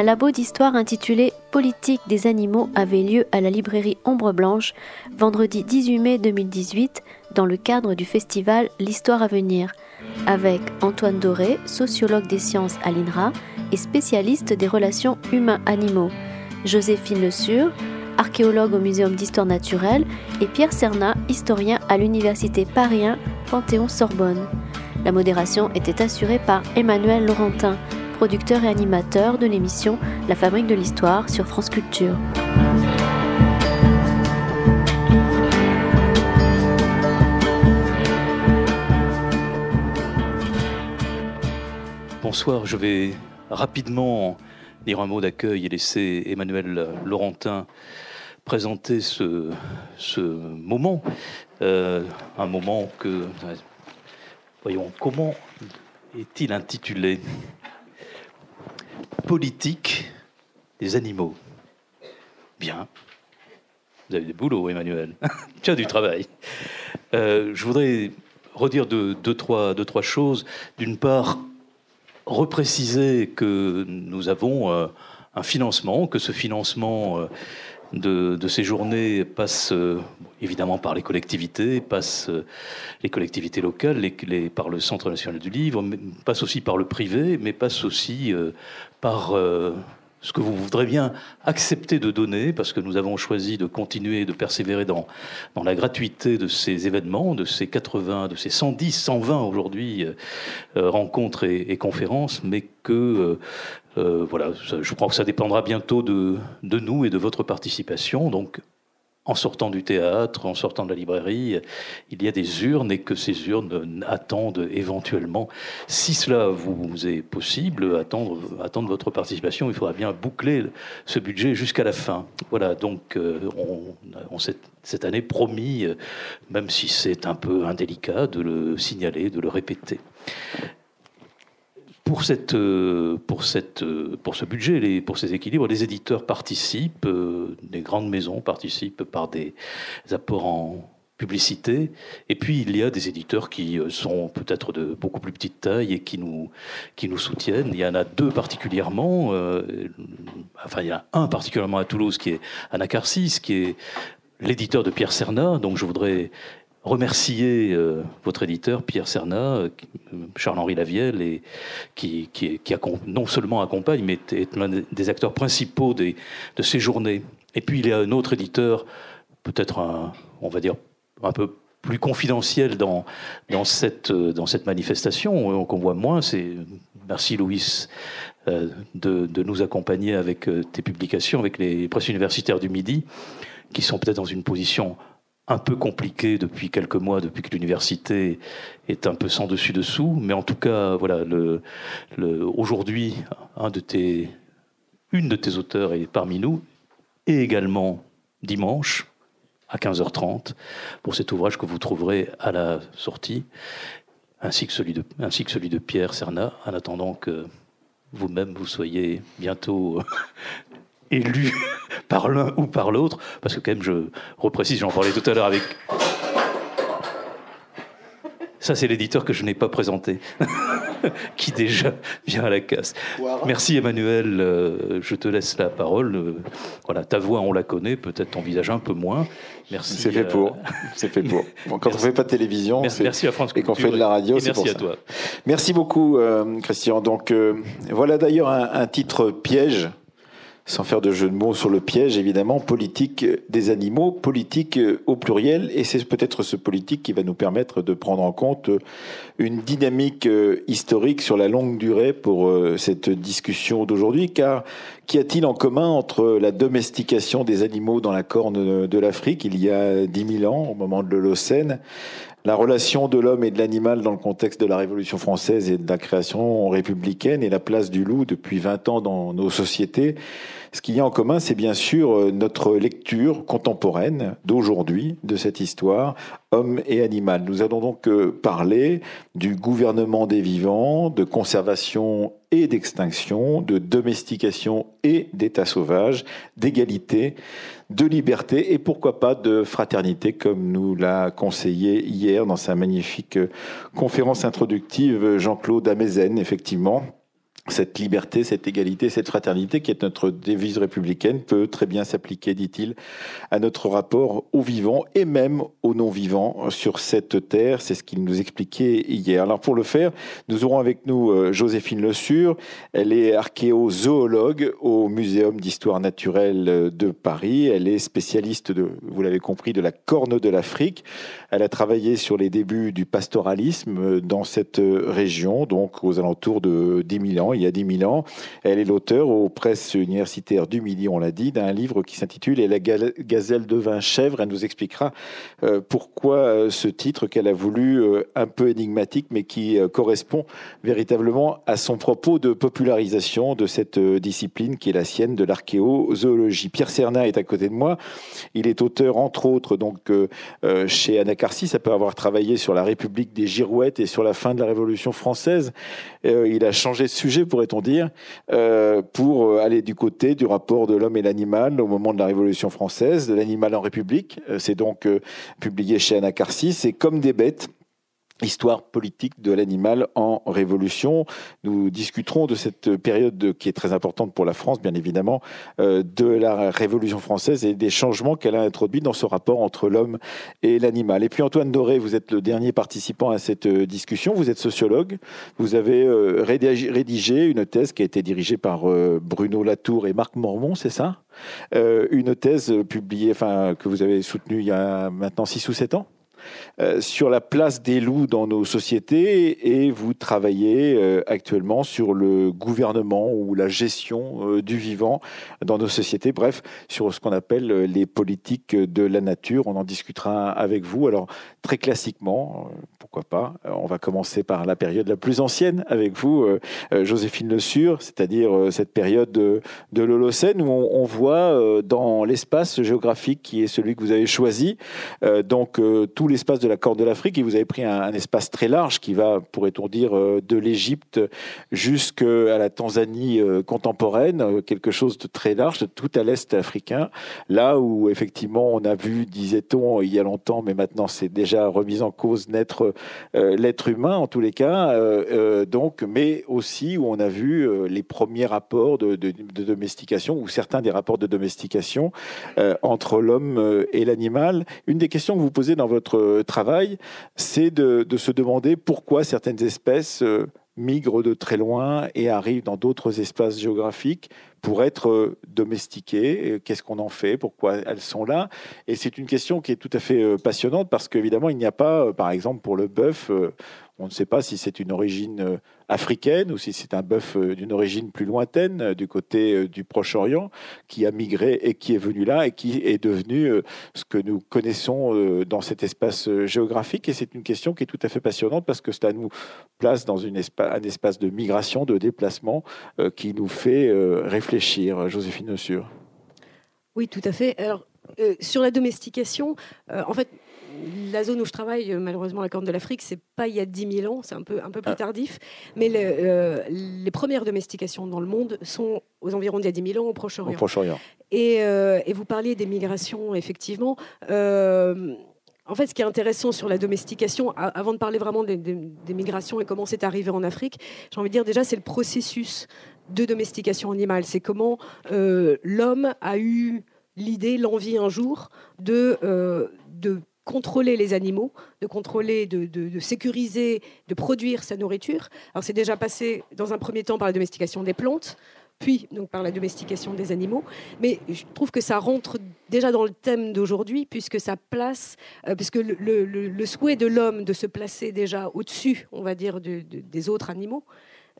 Un labo d'histoire intitulé Politique des animaux avait lieu à la librairie Ombre Blanche vendredi 18 mai 2018 dans le cadre du festival L'Histoire à venir avec Antoine Doré, sociologue des sciences à l'INRA et spécialiste des relations humains-animaux, Joséphine Le Sur, archéologue au Muséum d'histoire naturelle, et Pierre Serna, historien à l'Université Paris Panthéon-Sorbonne. La modération était assurée par Emmanuel Laurentin, producteur et animateur de l'émission La Fabrique de l'Histoire sur France Culture. Bonsoir, je vais rapidement dire un mot d'accueil et laisser Emmanuel Laurentin présenter ce, moment. Euh, un moment que... Voyons, comment est-il intitulé? Politique des animaux. Bien. Vous avez des boulots, Emmanuel. tu as du travail. Euh, je voudrais redire deux, trois, choses. D'une part, repréciser que nous avons euh, un financement, que ce financement euh, de, ces journées passe évidemment par les collectivités, passe les collectivités locales, les, par le Centre national du livre, passe aussi par le privé, mais passe aussi par ce que vous voudrez bien accepter de donner, parce que nous avons choisi de continuer de persévérer dans, dans la gratuité de ces événements, de ces 80, de ces 110, 120 aujourd'hui euh, euh, rencontres et, conférences, mais que euh, voilà, je crois que ça dépendra bientôt de, de nous et de votre participation. Donc en sortant du théâtre, en sortant de la librairie, il y a des urnes et que ces urnes attendent éventuellement, si cela vous est possible, attendre, votre participation. Il faudra bien boucler ce budget jusqu'à la fin. Voilà, donc euh, on, on cette année promis, euh, même si c'est un peu indélicat, de le signaler, de le répéter pour, cette, euh, pour, cette, euh, pour ce budget, les, pour ces équilibres, les éditeurs participent, euh, des grandes maisons participent par des apports en publicité, et puis il y a des éditeurs qui sont peut-être de beaucoup plus petite taille et qui nous, qui nous soutiennent. Il y en a deux particulièrement, enfin il y en a un particulièrement à Toulouse qui est Anacarsis, qui est l'éditeur de Pierre Serna, donc je voudrais remercier euh, votre éditeur, Pierre Serna, euh, Charles-Henri Lavielle, qui, non seulement accompagne, mais est l'un des acteurs principaux de ces journées. Et puis il y a un autre éditeur, peut-être, on va dire, un peu plus confidentiel dans, cette, manifestation, qu'on voit moins, c'est merci Louis euh, de, de, nous accompagner avec tes publications, avec les presses universitaires du Midi, qui sont peut-être dans une position un peu compliqué depuis quelques mois, depuis que l'université est un peu sans dessus dessous. Mais en tout cas, voilà, aujourd'hui, une de tes auteurs est parmi nous, et également dimanche à 15h30 pour cet ouvrage que vous trouverez à la sortie, ainsi que celui de, ainsi que celui de Pierre Serna, en attendant que vous-même vous soyez bientôt élu par l'un ou par l'autre, parce que quand même, je reprécise, j'en parlais tout à l'heure avec... Ça, c'est l'éditeur que je n'ai pas présenté, qui déjà vient à la casse. Merci Emmanuel, euh, je te laisse la parole. Euh, voilà, ta voix, on la connaît, peut-être ton visage un peu moins. Merci. C'est fait pour. Euh, c'est fait pour. quand on fait pas de télévision, merci, à France et qu'on fait de la radio, c'est pour ça. Merci à toi. Merci beaucoup, Christian. Donc voilà d'ailleurs un, titre piège sans faire de jeu de mots sur le piège, évidemment, politique des animaux, politique au pluriel, et c'est peut-être ce politique qui va nous permettre de prendre en compte une dynamique euh, historique sur la longue durée pour euh, cette discussion d'aujourd'hui, car qu'y a-t-il en commun entre la domestication des animaux dans la corne de l'Afrique il y a 10 000 ans, au moment de l'Holocène, la relation de l'homme et de l'animal dans le contexte de la Révolution française et de la création républicaine et la place du loup depuis 20 ans dans nos sociétés, ce qu'il y a en commun, c'est bien sûr euh, notre lecture contemporaine d'aujourd'hui de cette histoire, homme et animal. Nous allons donc euh, parler du gouvernement des vivants, de conservation et d'extinction, de domestication et d'état sauvage, d'égalité, de liberté et pourquoi pas de fraternité, comme nous l'a conseillé hier dans sa magnifique conférence introductive Jean-Claude Amezen, effectivement cette liberté, cette égalité, cette fraternité qui est notre devise républicaine peut très bien s'appliquer, dit-il, à notre rapport aux vivants et même aux non-vivants sur cette terre. C'est ce qu'il nous expliquait hier. Alors pour le faire, nous aurons avec nous euh, Joséphine Le Sur. Elle est archéozoologue au Muséum d'histoire naturelle de Paris. Elle est spécialiste de, vous l'avez compris, de la corne de l'Afrique. Elle a travaillé sur les débuts du pastoralisme dans cette région, donc aux alentours de 10 000 ans il y a 10 000 ans. Elle est l'auteur aux presses universitaires du Midi, on l'a dit, d'un livre qui s'intitule Et la gazelle de vin chèvre. Elle nous expliquera euh, pourquoi euh, ce titre qu'elle a voulu euh, un peu énigmatique, mais qui correspond véritablement à son propos de popularisation de cette discipline qui est la sienne de l'archéozoologie. Pierre Cernin est à côté de moi. Il est auteur, entre autres, donc chez Anacarsis, après avoir travaillé sur la République des Girouettes et sur la fin de la Révolution française. il a changé de sujet pourrait-on dire, euh, pour euh, aller du côté du rapport de l'homme et l'animal au moment de la Révolution française, de l'animal en République. Euh, c'est donc publié chez Anacarsis. Et comme des bêtes, Histoire politique de l'animal en révolution. Nous discuterons de cette période qui est très importante pour la France, bien évidemment, euh, de la Révolution française et des changements qu'elle a introduits dans ce rapport entre l'homme et l'animal. Et puis Antoine Doré, vous êtes le dernier participant à cette euh, discussion. Vous êtes sociologue. Vous avez euh, rédigé une thèse qui a été dirigée par Bruno Latour et Marc Mormon, c'est ça? Une thèse publiée, enfin que vous avez soutenue il y a maintenant 6 ou 7 ans? Sur la place des loups dans nos sociétés et vous travaillez euh, actuellement sur le gouvernement ou la gestion euh, du vivant dans nos sociétés, bref, sur ce qu'on appelle les politiques de la nature. On en discutera avec vous. Alors, très classiquement, pourquoi pas, on va commencer par la période la plus ancienne avec vous, Joséphine Le Sur, c'est-à-dire cette période de, l'Holocène où on, voit dans l'espace géographique qui est celui que vous avez choisi, donc tout l'espace de la Corne de l'Afrique et vous avez pris un, espace très large qui va, pourrait-on dire, euh, de l'Égypte jusqu'à la Tanzanie euh, contemporaine, euh, quelque chose de très large, de tout à l'est africain, là où effectivement on a vu, disait-on il y a longtemps, mais maintenant c'est déjà remis en cause naître l'être humain en tous les cas, donc, mais aussi où on a vu les premiers rapports de, domestication ou certains des rapports de domestication entre l'homme et l'animal. Une des questions que vous posez dans votre travail, c'est de, se demander pourquoi certaines espèces euh, migrent de très loin et arrivent dans d'autres espaces géographiques pour être euh, domestiquées. Qu'est-ce qu'on en fait? Pourquoi elles sont là? Et c'est une question qui est tout à fait euh, passionnante parce qu'évidemment, il n'y a pas, par exemple, pour le bœuf, on ne sait pas si c'est une origine euh, africaine ou si c'est un bœuf euh, d'une origine plus lointaine euh, du côté du Proche-Orient qui a migré et qui est venu là et qui est devenu ce que nous connaissons dans cet espace géographique. Et c'est une question qui est tout à fait passionnante parce que ça nous place dans un espace de migration, de déplacement qui nous fait réfléchir. Joséphine Sur. Oui, tout à fait. Alors, sur la domestication, en fait, la zone où je travaille, euh, malheureusement, la Corne de l'Afrique, c'est pas il y a 10 000 ans, c'est un peu, un peu plus ah. tardif. Mais euh, les premières domestications dans le monde sont aux environs d'il y a 10 000 ans au Proche-Orient. Proche-Orient. Et, euh, et, vous parliez des migrations, effectivement. en fait, ce qui est intéressant sur la domestication, avant de parler vraiment des, des migrations et comment c'est arrivé en Afrique, j'ai envie de dire déjà, c'est le processus de domestication animale. C'est comment l'homme a eu l'idée, l'envie un jour de, de contrôler les animaux, de contrôler, de, sécuriser, de produire sa nourriture. Alors c'est déjà passé dans un premier temps par la domestication des plantes, puis donc par la domestication des animaux. Mais je trouve que ça rentre déjà dans le thème d'aujourd'hui, puisque ça place, euh, puisque le, souhait de l'homme de se placer déjà au-dessus, on va dire, des autres animaux.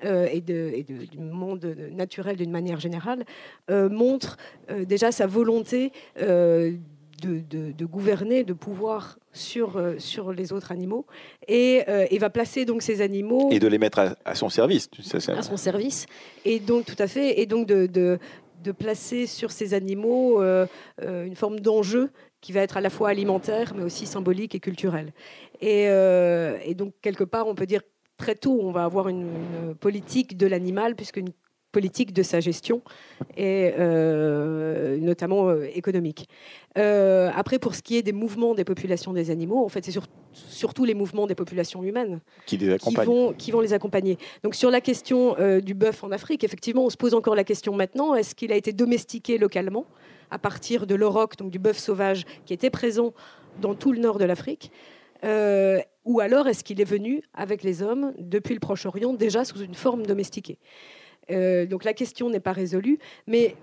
Euh, et, du monde naturel d'une manière générale, euh, montre déjà sa volonté de, gouverner, de pouvoir sur, euh, sur les autres animaux, et, euh, va placer donc ces animaux et de les mettre à, son service, à son service, et donc tout à fait, et donc de, de, placer sur ces animaux euh, une forme d'enjeu qui va être à la fois alimentaire, mais aussi symbolique et culturel. Et, et donc quelque part, on peut dire très tôt, on va avoir une, une politique de l'animal, puisqu'une politique de sa gestion et euh, notamment euh, économique. Euh, après, pour ce qui est des mouvements des populations des animaux, en fait, c'est surtout les mouvements des populations humaines qui, les vont, qui vont les accompagner. Donc, sur la question du bœuf en Afrique, effectivement, on se pose encore la question maintenant est-ce qu'il a été domestiqué localement à partir de l'auroch, donc du bœuf sauvage qui était présent dans tout le nord de l'Afrique ou alors est-ce qu'il est venu avec les hommes depuis le Proche-Orient déjà sous une forme domestiquée? Euh, donc la question n'est pas résolue, mais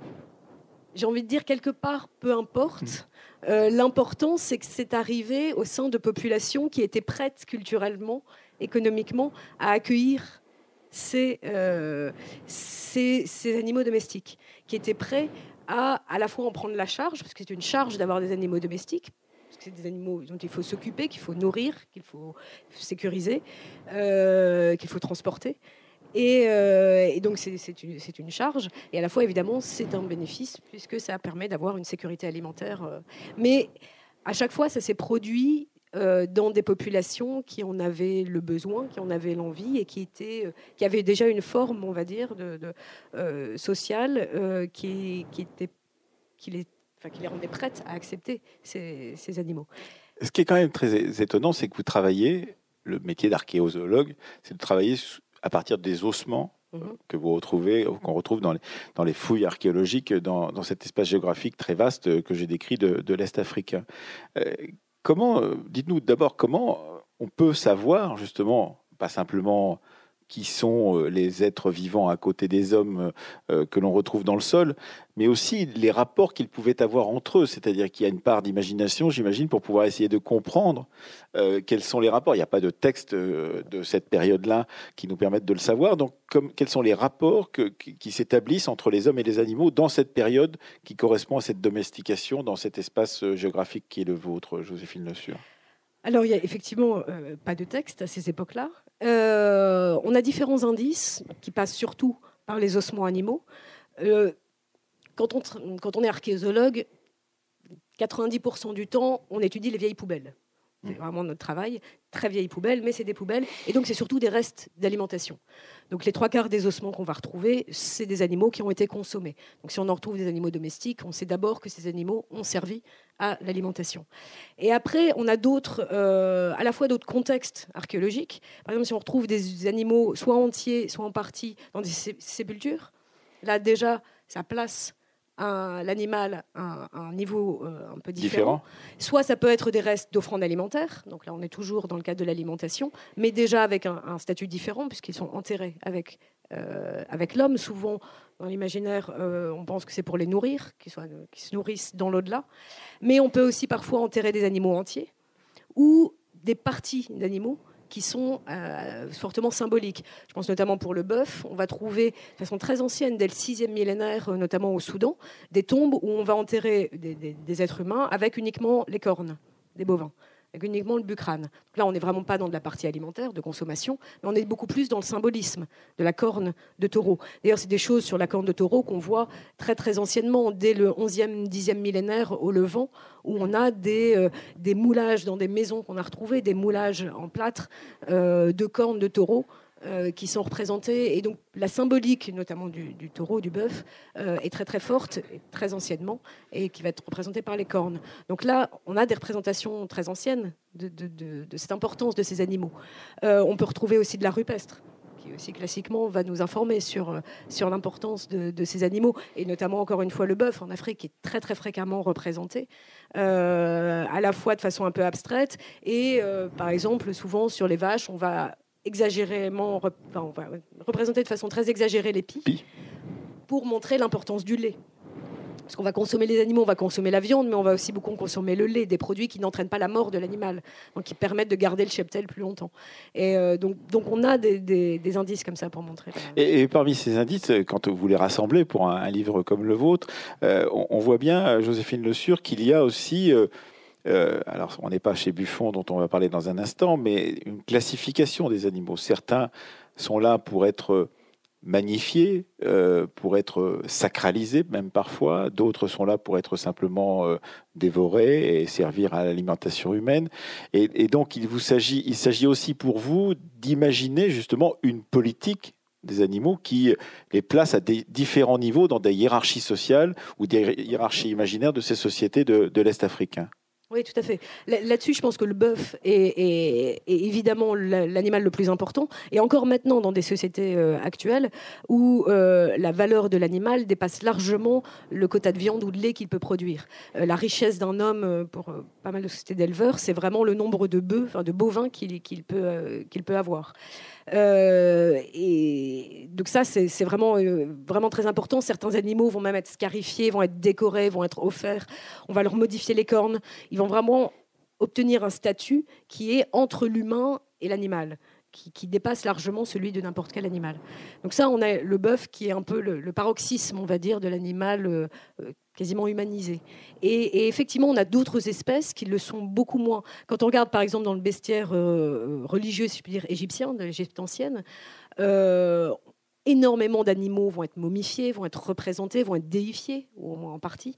j'ai envie de dire quelque part, peu importe. Hmm. Euh, l'important, c'est que c'est arrivé au sein de populations qui étaient prêtes culturellement, économiquement, à accueillir ces, euh, ces, ces, animaux domestiques, qui étaient prêts à à la fois en prendre la charge, parce que c'est une charge d'avoir des animaux domestiques, parce que c'est des animaux dont il faut s'occuper, qu'il faut nourrir, qu'il faut sécuriser, qu'il faut transporter. Euh, et, donc, c'est une, une, charge. Et à la fois, évidemment, c'est un bénéfice, puisque ça permet d'avoir une sécurité alimentaire. Euh. Mais à chaque fois, ça s'est produit euh, dans des populations qui en avaient le besoin, qui en avaient l'envie et qui, étaient, qui avaient déjà une forme, on va dire, de, sociale qui, était, qui, les, enfin, qui les rendait prêtes à accepter ces, ces animaux. Ce qui est quand même très étonnant, c'est que vous travaillez, le métier d'archéozoologue, c'est de travailler à partir des ossements mhm. que vous retrouvez, qu'on retrouve dans les, dans les fouilles archéologiques dans, dans, cet espace géographique très vaste que j'ai décrit de, de l'Est africain. Euh, comment, euh, dites-nous d'abord, comment on peut savoir justement, pas simplement qui sont euh, les êtres vivants à côté des hommes euh, que l'on retrouve dans le sol, mais aussi les rapports qu'ils pouvaient avoir entre eux. C'est-à-dire qu'il y a une part d'imagination, j'imagine, pour pouvoir essayer de comprendre euh, quels sont les rapports. Il n'y a pas de texte de cette période-là qui nous permettent de le savoir. Donc, comme, quels sont les rapports qui, s'établissent entre les hommes et les animaux dans cette période qui correspond à cette domestication dans cet espace géographique qui est le vôtre, Joséphine Le Sur alors, il n'y a effectivement pas de texte à ces époques-là. Euh, on a différents indices qui passent surtout par les ossements animaux. Euh, quand, on, quand on est archéologue, 90% du temps, on étudie les vieilles poubelles. C'est mm. vraiment notre travail. Très vieilles poubelles, mais c'est des poubelles. Et donc, c'est surtout des restes d'alimentation. Donc, les trois quarts des ossements qu'on va retrouver, c'est des animaux qui ont été consommés. Donc, si on en retrouve des animaux domestiques, on sait d'abord que ces animaux ont servi à l'alimentation. Et après, on a d'autres, euh, à la fois d'autres contextes archéologiques. Par exemple, si on retrouve des animaux soit entiers, soit en partie dans des sépultures, là déjà, ça place l'animal à un niveau euh, un peu différent. Soit ça peut être des restes d'offrandes alimentaires, donc là on est toujours dans le cadre de l'alimentation, mais déjà avec un, statut différent puisqu'ils sont enterrés avec, euh, avec l'homme. Souvent dans l'imaginaire, euh, on pense que c'est pour les nourrir, qu'ils qui se nourrissent dans l'au-delà. Mais on peut aussi parfois enterrer des animaux entiers ou des parties d'animaux qui sont euh, fortement symboliques. Je pense notamment pour le bœuf, on va trouver de façon très ancienne, dès le 6e millénaire, euh, notamment au Soudan, des tombes où on va enterrer des êtres humains avec uniquement les cornes des bovins uniquement le bucrane. là, on n'est vraiment pas dans de la partie alimentaire, de consommation, mais on est beaucoup plus dans le symbolisme de la corne de taureau. D'ailleurs, c'est des choses sur la corne de taureau qu'on voit très très anciennement, dès le 11e, 10e millénaire au Levant, où on a des, euh, des moulages dans des maisons qu'on a retrouvées, des moulages en plâtre euh, de cornes de taureau. Euh, qui sont représentés. Et donc la symbolique, notamment du, taureau, du bœuf, euh, est très très forte, très anciennement, et qui va être représentée par les cornes. Donc là, on a des représentations très anciennes de, cette importance de ces animaux. Euh, on peut retrouver aussi de la rupestre qui aussi classiquement va nous informer sur, sur l'importance de, ces animaux, et notamment encore une fois le bœuf en Afrique qui est très très fréquemment représenté, à la fois de façon un peu abstraite, et par exemple souvent sur les vaches, on va exagérément, on va représenter de façon très exagérée les pies pour montrer l'importance du lait. Parce qu'on va consommer les animaux, on va consommer la viande, mais on va aussi beaucoup consommer le lait, des produits qui n'entraînent pas la mort de l'animal, donc qui permettent de garder le cheptel plus longtemps. Et euh, donc, donc on a des, indices comme ça pour montrer. Et, parmi ces indices, quand vous les rassemblez pour un, livre comme le vôtre, euh, on, voit bien, Joséphine Le Sur, qu'il y a aussi... Euh, euh, alors on n'est pas chez Buffon dont on va parler dans un instant, mais une classification des animaux. Certains sont là pour être magnifiés, euh, pour être sacralisés même parfois, d'autres sont là pour être simplement euh, dévorés et servir à l'alimentation humaine. Et, donc il s'agit, aussi pour vous d'imaginer justement une politique des animaux qui les place à différents niveaux dans des hiérarchies sociales ou des hiérarchies imaginaires de ces sociétés de l'Est africain. Oui, tout à fait. Là-dessus, je pense que le bœuf est, évidemment l'animal le plus important. Et encore maintenant, dans des sociétés euh, actuelles, où euh, la valeur de l'animal dépasse largement le quota de viande ou de lait qu'il peut produire. Euh, la richesse d'un homme, pour pas mal de sociétés d'éleveurs, c'est vraiment le nombre de bœufs, de bovins qu'il peut avoir. Euh, et donc ça, c'est vraiment, euh, vraiment très important. Certains animaux vont même être scarifiés, vont être décorés, vont être offerts. On va leur modifier les cornes. Ils vont vraiment obtenir un statut qui est entre l'humain et l'animal. Qui, dépasse largement celui de n'importe quel animal. Donc ça, on a le bœuf qui est un peu le, paroxysme, on va dire, de l'animal euh, quasiment humanisé. Et, effectivement, on a d'autres espèces qui le sont beaucoup moins. Quand on regarde par exemple dans le bestiaire euh, religieux, si je puis dire, égyptien, de l'Égypte ancienne, euh, énormément d'animaux vont être momifiés, vont être représentés, vont être déifiés, au moins en partie.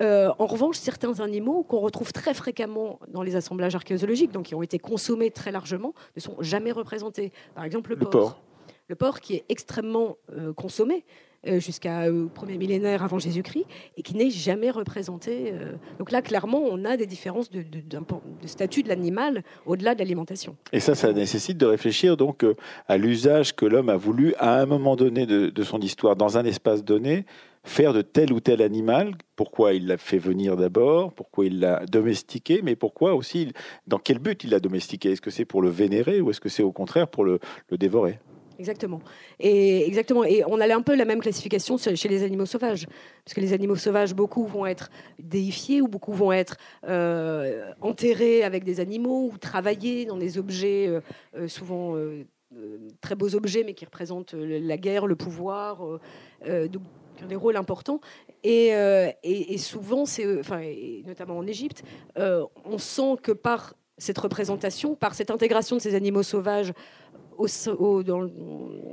Euh, en revanche, certains animaux qu'on retrouve très fréquemment dans les assemblages archéologiques, donc qui ont été consommés très largement, ne sont jamais représentés. Par exemple, le, porc. Le porc qui est extrêmement consommé, euh, jusqu'au euh, premier millénaire avant Jésus-Christ et qui n'est jamais représenté. Euh. Donc là, clairement, on a des différences de, statut de l'animal au-delà de l'alimentation. Et ça, ça nécessite de réfléchir donc à l'usage que l'homme a voulu à un moment donné de, son histoire, dans un espace donné, faire de tel ou tel animal, pourquoi il l'a fait venir d'abord, pourquoi il l'a domestiqué, mais pourquoi aussi, dans quel but il l'a domestiqué? Est-ce que c'est pour le vénérer ou est-ce que c'est au contraire pour le dévorer? Exactement. Et exactement. Et on a un peu la même classification chez les animaux sauvages, parce que les animaux sauvages, beaucoup vont être déifiés ou beaucoup vont être euh, enterrés avec des animaux ou travaillés dans des objets euh, euh, souvent très beaux objets, mais qui représentent la guerre, le pouvoir, qui ont des rôles importants. Et, et, souvent, c'est, enfin, notamment en Égypte, on sent que par cette représentation, par cette intégration de ces animaux sauvages dans,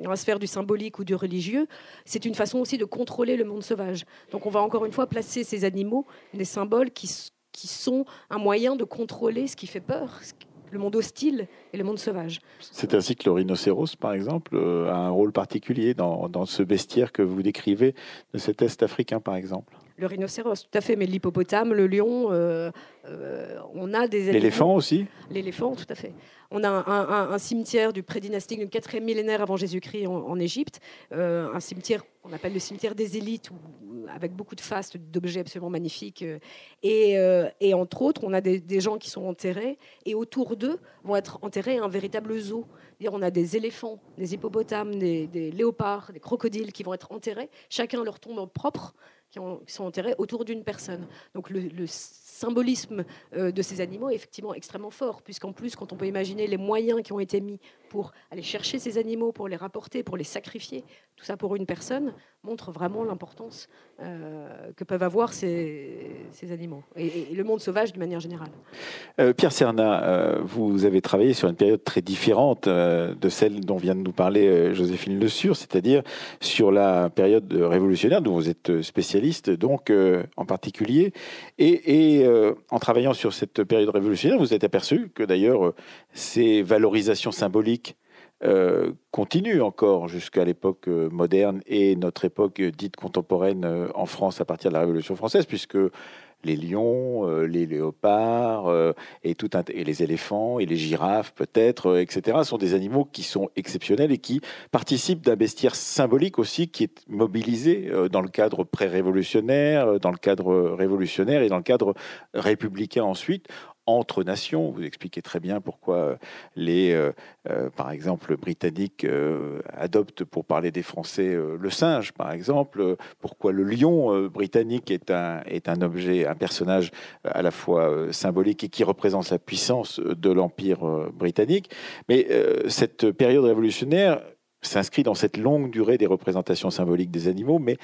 la sphère du symbolique ou du religieux, c'est une façon aussi de contrôler le monde sauvage. Donc on va encore une fois placer ces animaux, des symboles qui, qui sont un moyen de contrôler ce qui fait peur, le monde hostile et le monde sauvage. C'est ainsi que le rhinocéros, par exemple, euh, a un rôle particulier dans, dans ce bestiaire que vous décrivez de cet Est africain, par exemple. Le rhinocéros, tout à fait, mais l'hippopotame, le lion, euh, euh, on a des... L'éléphant aussi L'éléphant, tout à fait. On a un, cimetière du pré-dynastique du 4e millénaire avant Jésus-Christ en, Égypte, euh, un cimetière qu'on appelle le cimetière des élites, avec beaucoup de fastes, d'objets absolument magnifiques. Et, et, entre autres, on a des, gens qui sont enterrés, et autour d'eux vont être enterrés un véritable zoo. On a des éléphants, des hippopotames, des, des léopards, des crocodiles qui vont être enterrés, chacun leur tombe propre, qui, sont enterrés autour d'une personne. Symbolisme euh, de ces animaux est effectivement extrêmement fort, puisqu'en plus, quand on peut imaginer les moyens qui ont été mis pour aller chercher ces animaux, pour les rapporter, pour les sacrifier, tout ça pour une personne, montre vraiment l'importance euh, que peuvent avoir ces, animaux et, le monde sauvage de manière générale. Euh, Pierre Serna, vous avez travaillé sur une période très différente de celle dont vient de nous parler Joséphine Le Sur, c'est-à-dire sur la période révolutionnaire dont vous êtes spécialiste, donc en particulier, et, et en travaillant sur cette période révolutionnaire, vous êtes aperçu que d'ailleurs ces valorisations symboliques euh, continue encore jusqu'à l'époque euh, moderne et notre époque dite contemporaine euh, en France à partir de la Révolution française, puisque les lions, les léopards et, tout et les éléphants et les girafes peut-être, etc., sont des animaux qui sont exceptionnels et qui participent d'un bestiaire symbolique aussi qui est mobilisé dans le cadre pré-révolutionnaire, dans le cadre révolutionnaire et dans le cadre républicain ensuite, entre nations. Vous expliquez très bien pourquoi euh, les, euh, euh, par exemple, Britanniques adoptent, pour parler des Français, le singe, par exemple. Pourquoi le lion britannique est un, est un objet, un personnage à la fois symbolique et qui représente la puissance de l'Empire britannique. Mais cette période révolutionnaire s'inscrit dans cette longue durée des représentations symboliques des animaux, mais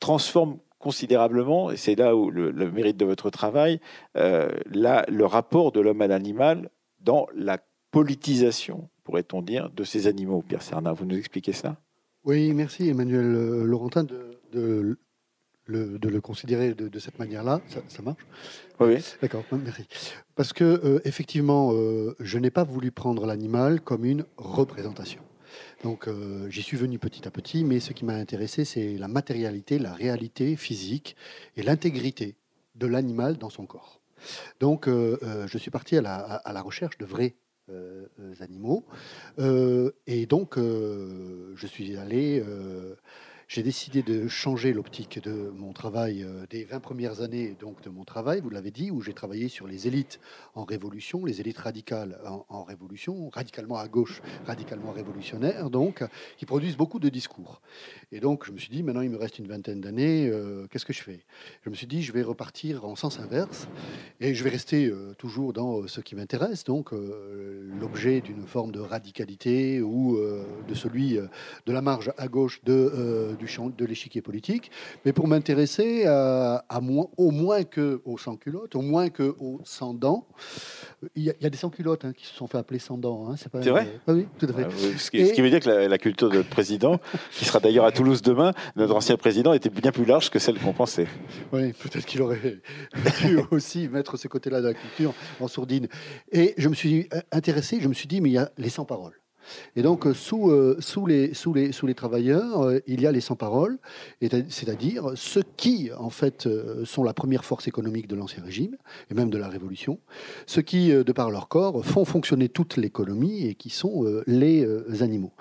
transforme considérablement, et c'est là où le, mérite de votre travail, euh, là, le rapport de l'homme à l'animal dans la politisation, pourrait-on dire, de ces animaux. Pierre Serna, vous nous expliquez ça? Oui, merci Emmanuel Laurentin de, le, considérer de, cette manière-là. Ça, marche? Oui. D'accord, merci. Parce que, effectivement, je n'ai pas voulu prendre l'animal comme une représentation. Donc euh, j'y suis venu petit à petit, mais ce qui m'a intéressé, c'est la matérialité, la réalité physique et l'intégrité de l'animal dans son corps. Donc euh, euh, je suis parti à la, recherche de vrais animaux. et donc je suis allé j'ai décidé de changer l'optique de mon travail euh, des 20 premières années donc de mon travail, vous l'avez dit, où j'ai travaillé sur les élites en révolution, les élites radicales en, révolution, radicalement à gauche, radicalement révolutionnaires, donc, qui produisent beaucoup de discours. Et donc, je me suis dit, maintenant, il me reste une vingtaine d'années, euh, qu'est-ce que je fais? Je me suis dit, je vais repartir en sens inverse, et je vais rester euh, toujours dans ce qui m'intéresse, donc l'objet d'une forme de radicalité ou de celui de la marge à gauche de du champ de l'échiquier politique, mais pour m'intéresser à, moins, au moins que aux sans-culottes, au moins que aux sans-dents. Il, y, a des sans-culottes hein, qui se sont fait appeler sans-dents. Hein, c'est vrai? Ah Oui, tout à fait. ce, qui, veut dire que la, culture de notre président, qui sera d'ailleurs à Toulouse demain, notre ancien président, était bien plus large que celle qu'on pensait. Oui, peut-être qu'il aurait pu aussi mettre ce côté-là de la culture en sourdine. Et je me suis intéressé, je me suis dit, mais il y a les sans-paroles. Et donc, euh, sous, euh, sous, les, sous, les, sous les travailleurs, euh, il y a les sans-paroles, c'est-à-dire ceux qui, en fait, sont la première force économique de l'Ancien Régime, et même de la Révolution, ceux qui, de par leur corps, font fonctionner toute l'économie et qui sont les animaux.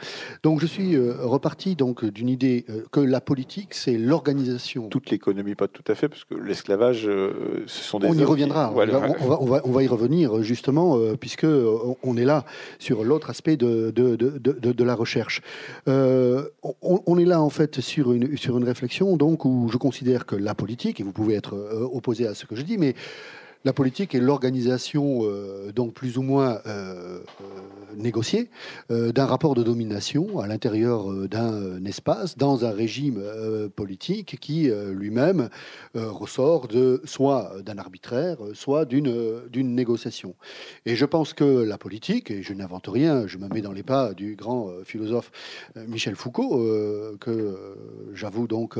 Donc, je suis reparti donc d'une idée que la politique, c'est l'organisation. Toute l'économie, pas tout à fait, parce que l'esclavage, ce sont des. On y reviendra. On, va, on, va, on, va, y revenir, justement, puisque on est là sur l'autre aspect de de, la recherche. Euh, on, est là en fait sur une, sur une réflexion donc où je considère que la politique, et vous pouvez être euh, opposé à ce que je dis, mais la politique est l'organisation, euh, donc plus ou moins euh, euh, négociée, d'un rapport de domination à l'intérieur d'un espace, dans un régime politique qui lui-même ressort de soit d'un arbitraire, soit d'une négociation. Et je pense que la politique, et je n'invente rien, je me mets dans les pas du grand philosophe Michel Foucault, que j'avoue donc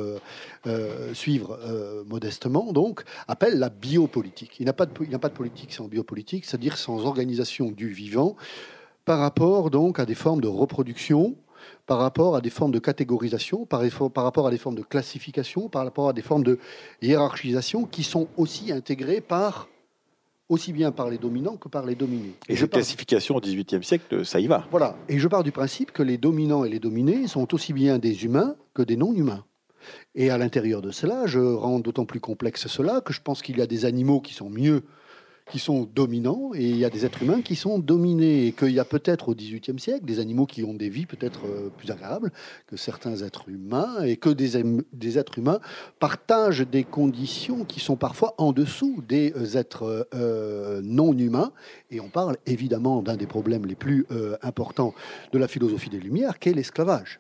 suivre modestement, donc appelle la biopolitique. Il n'y a pas de politique sans biopolitique, c'est-à-dire sans organisation du vivant, par rapport donc à des formes de reproduction, par rapport à des formes de catégorisation, par, par, rapport à des formes de classification, par rapport à des formes de hiérarchisation qui sont aussi intégrées par aussi bien par les dominants que par les dominés. Et, cette classification au XVIIIe siècle, ça y va. Voilà. Et je pars du principe que les dominants et les dominés sont aussi bien des humains que des non-humains. Et à l'intérieur de cela, je rends d'autant plus complexe cela que je pense qu'il y a des animaux qui sont mieux, qui sont dominants, et il y a des êtres humains qui sont dominés, et qu'il y a peut-être au XVIIIe siècle des animaux qui ont des vies peut-être euh, plus agréables que certains êtres humains, et que des, êtres humains partagent des conditions qui sont parfois en dessous des euh, êtres euh, non humains. Et on parle évidemment d'un des problèmes les plus importants de la philosophie des Lumières, qui est l'esclavage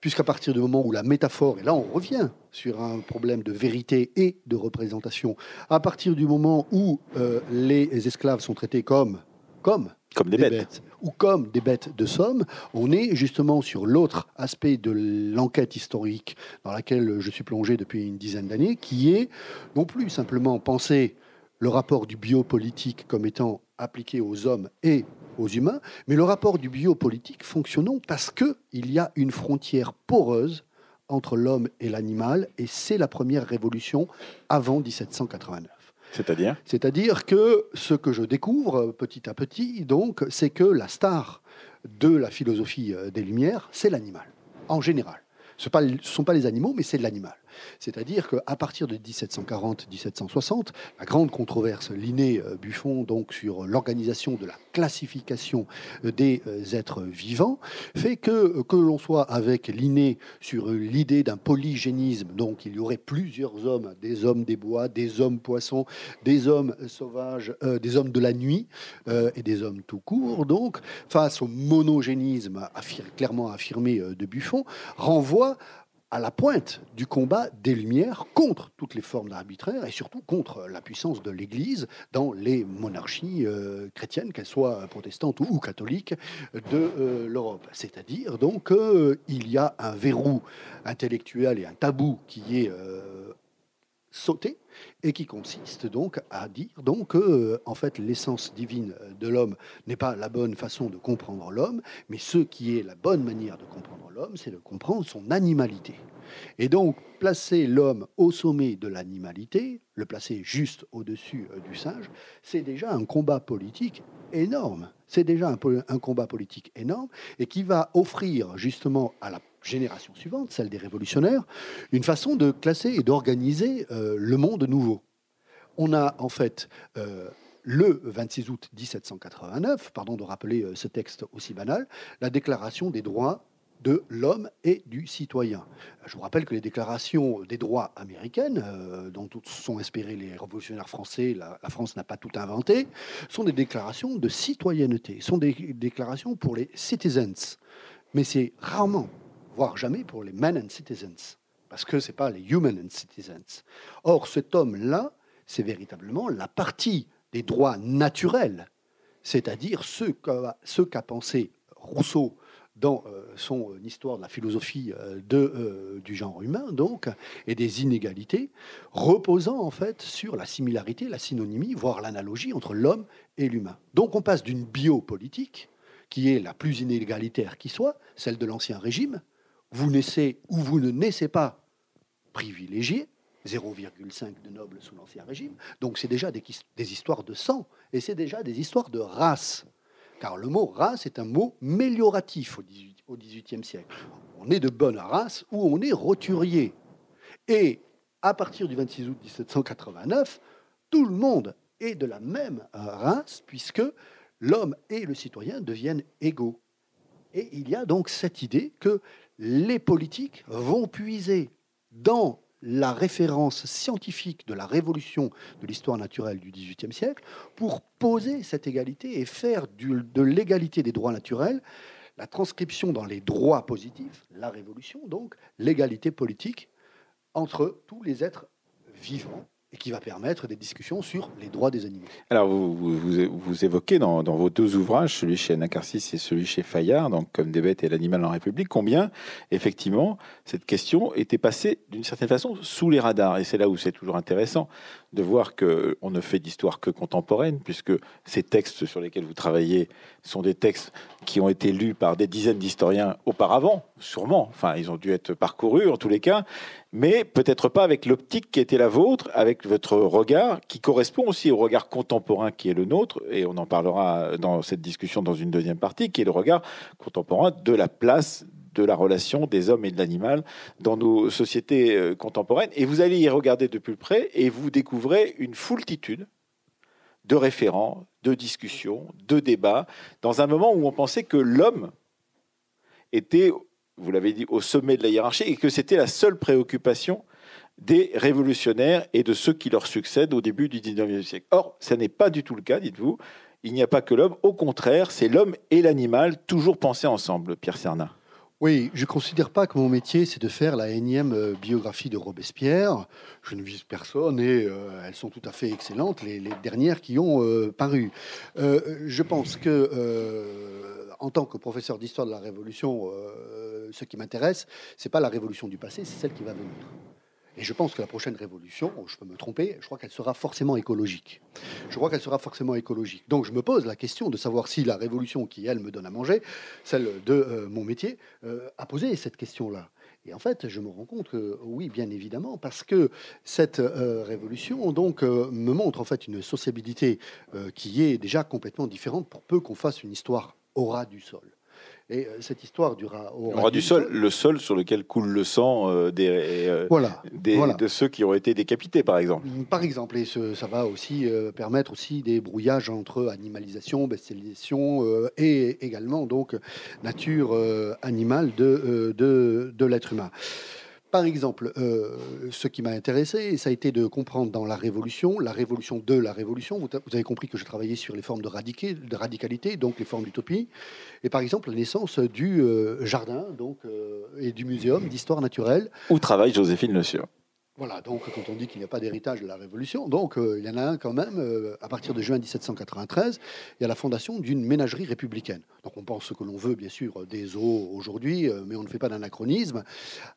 puisqu'à partir du moment où la métaphore, et là on revient sur un problème de vérité et de représentation, à partir du moment où euh, les esclaves sont traités comme, comme, comme des, bêtes. ou comme des bêtes de somme, on est justement sur l'autre aspect de l'enquête historique dans laquelle je suis plongé depuis une dizaine d'années, qui est non plus simplement penser le rapport du biopolitique comme étant appliqué aux hommes et aux humains, mais le rapport du biopolitique fonctionnant parce qu'il y a une frontière poreuse entre l'homme et l'animal, et c'est la première révolution avant 1789. C'est-à-dire? C'est-à-dire que ce que je découvre petit à petit, donc, c'est que la star de la philosophie euh, des Lumières, c'est l'animal, en général. Ce ne sont pas les animaux, mais c'est l'animal. C'est-à-dire qu'à partir de 1740-1760, la grande controverse Linné-Buffon donc sur l'organisation de la classification des euh, êtres vivants fait que que l'on soit avec Linné sur l'idée d'un polygénisme, donc il y aurait plusieurs hommes, des hommes des bois, des hommes poissons, des hommes sauvages, euh, des hommes de la nuit euh, et des hommes tout court, donc face au monogénisme clairement affirmé de Buffon, renvoie à la pointe du combat des Lumières contre toutes les formes d'arbitraire et surtout contre la puissance de l'Église dans les monarchies euh, chrétiennes, qu'elles soient protestantes ou, catholiques, de euh, l'Europe. C'est-à-dire donc qu'il y a un verrou intellectuel et un tabou qui est sauté et qui consiste donc à dire donc que en fait l'essence divine de l'homme n'est pas la bonne façon de comprendre l'homme, mais ce qui est la bonne manière de comprendre l'homme, c'est de comprendre son animalité. Et donc placer l'homme au sommet de l'animalité, le placer juste au-dessus euh, du singe, c'est déjà un combat politique énorme. C'est déjà un, un, combat politique énorme et qui va offrir justement à la génération suivante, celle des révolutionnaires, une façon de classer et d'organiser euh, le monde nouveau. On a en fait euh, le 26 août 1789, pardon de rappeler euh, ce texte aussi banal, la déclaration des droits de l'homme et du citoyen. Je vous rappelle que les déclarations des droits américaines, dont sont inspirés les révolutionnaires français, la France n'a pas tout inventé, sont des déclarations de citoyenneté, sont des déclarations pour les citizens. Mais c'est rarement voire jamais pour les men and citizens, parce que ce n'est pas les human and citizens. Or, cet homme-là, c'est véritablement la partie des droits naturels, c'est-à-dire ce qu'a pensé Rousseau dans euh, son euh, histoire de la philosophie euh, du genre humain, donc, et des inégalités, reposant en fait sur la similarité, la synonymie, voire l'analogie entre l'homme et l'humain. Donc on passe d'une biopolitique, qui est la plus inégalitaire qui soit, celle de l'Ancien Régime, vous naissez ou vous ne naissez pas privilégié, 0,5 de nobles sous l'Ancien Régime. Donc c'est déjà des, histoires de sang et c'est déjà des histoires de race. Car le mot race est un mot mélioratif au XVIIIe siècle. On est de bonne race ou on est roturier. Et à partir du 26 août 1789, tout le monde est de la même race puisque l'homme et le citoyen deviennent égaux. Et il y a donc cette idée que les politiques vont puiser dans la référence scientifique de la révolution de l'histoire naturelle du XVIIIe siècle pour poser cette égalité et faire de l'égalité des droits naturels la transcription dans les droits positifs, la révolution donc, l'égalité politique entre tous les êtres vivants et qui va permettre des discussions sur les droits des animaux. Alors, vous, vous, évoquez dans, vos deux ouvrages, celui chez Anacarsis et celui chez Fayard, donc Comme des bêtes et l'animal en République, combien, effectivement, cette question était passée d'une certaine façon sous les radars. Et c'est là où c'est toujours intéressant de voir qu'on ne fait d'histoire que contemporaine, puisque ces textes sur lesquels vous travaillez sont des textes qui ont été lus par des dizaines d'historiens auparavant, sûrement. Enfin, ils ont dû être parcourus en tous les cas, mais peut-être pas avec l'optique qui était la vôtre, avec votre regard, qui correspond aussi au regard contemporain qui est le nôtre, et on en parlera dans cette discussion dans une deuxième partie, qui est le regard contemporain de la place de la relation des hommes et de l'animal dans nos sociétés euh, contemporaines. Et vous allez y regarder de plus près et vous découvrez une foultitude de référents, de discussions, de débats, dans un moment où on pensait que l'homme était, vous l'avez dit, au sommet de la hiérarchie et que c'était la seule préoccupation des révolutionnaires et de ceux qui leur succèdent au début du 19e siècle. Or, ce n'est pas du tout le cas, dites-vous. Il n'y a pas que l'homme, au contraire, c'est l'homme et l'animal toujours pensés ensemble, Pierre Cernat. Oui, je ne considère pas que mon métier, c'est de faire la énième euh, biographie de Robespierre. Je ne vise personne et euh, elles sont tout à fait excellentes, les, dernières qui ont euh, paru. je pense que, en tant que professeur d'histoire de la Révolution, ce qui m'intéresse, c'est pas la révolution du passé, c'est celle qui va venir. Et je pense que la prochaine révolution, je peux me tromper, je crois qu'elle sera forcément écologique. Je crois qu'elle sera forcément écologique. Donc je me pose la question de savoir si la révolution qui, elle, me donne à manger, celle de euh, mon métier, euh, a posé cette question-là. Et en fait, je me rends compte que oui, bien évidemment, parce que cette euh, révolution me montre en fait une sociabilité qui est déjà complètement différente pour peu qu'on fasse une histoire au ras du sol. Et euh, cette histoire du rat, au du, sol, le sol sur lequel coule le sang euh, des, euh, voilà, des de ceux qui ont été décapités, par exemple. Mm, par exemple, et ça va aussi permettre aussi des brouillages entre animalisation, bestialisation et également donc nature animale de, de, de l'être humain. Par exemple, euh, ce qui m'a intéressé, ça a été de comprendre dans la Révolution, la révolution de la Révolution. Vous, avez compris que je travaillais sur les formes de, de radicalité, donc les formes d'utopie. Et par exemple, la naissance du euh, jardin donc, euh, et du muséum d'histoire naturelle. Où travaille Joséphine Le Sieur. Voilà, donc quand on dit qu'il n'y a pas d'héritage de la Révolution, donc euh, il y en a un quand même, euh, à partir de juin 1793, il y a la fondation d'une ménagerie républicaine. Donc on pense ce que l'on veut, bien sûr, des eaux aujourd'hui, euh, mais on ne fait pas d'anachronisme.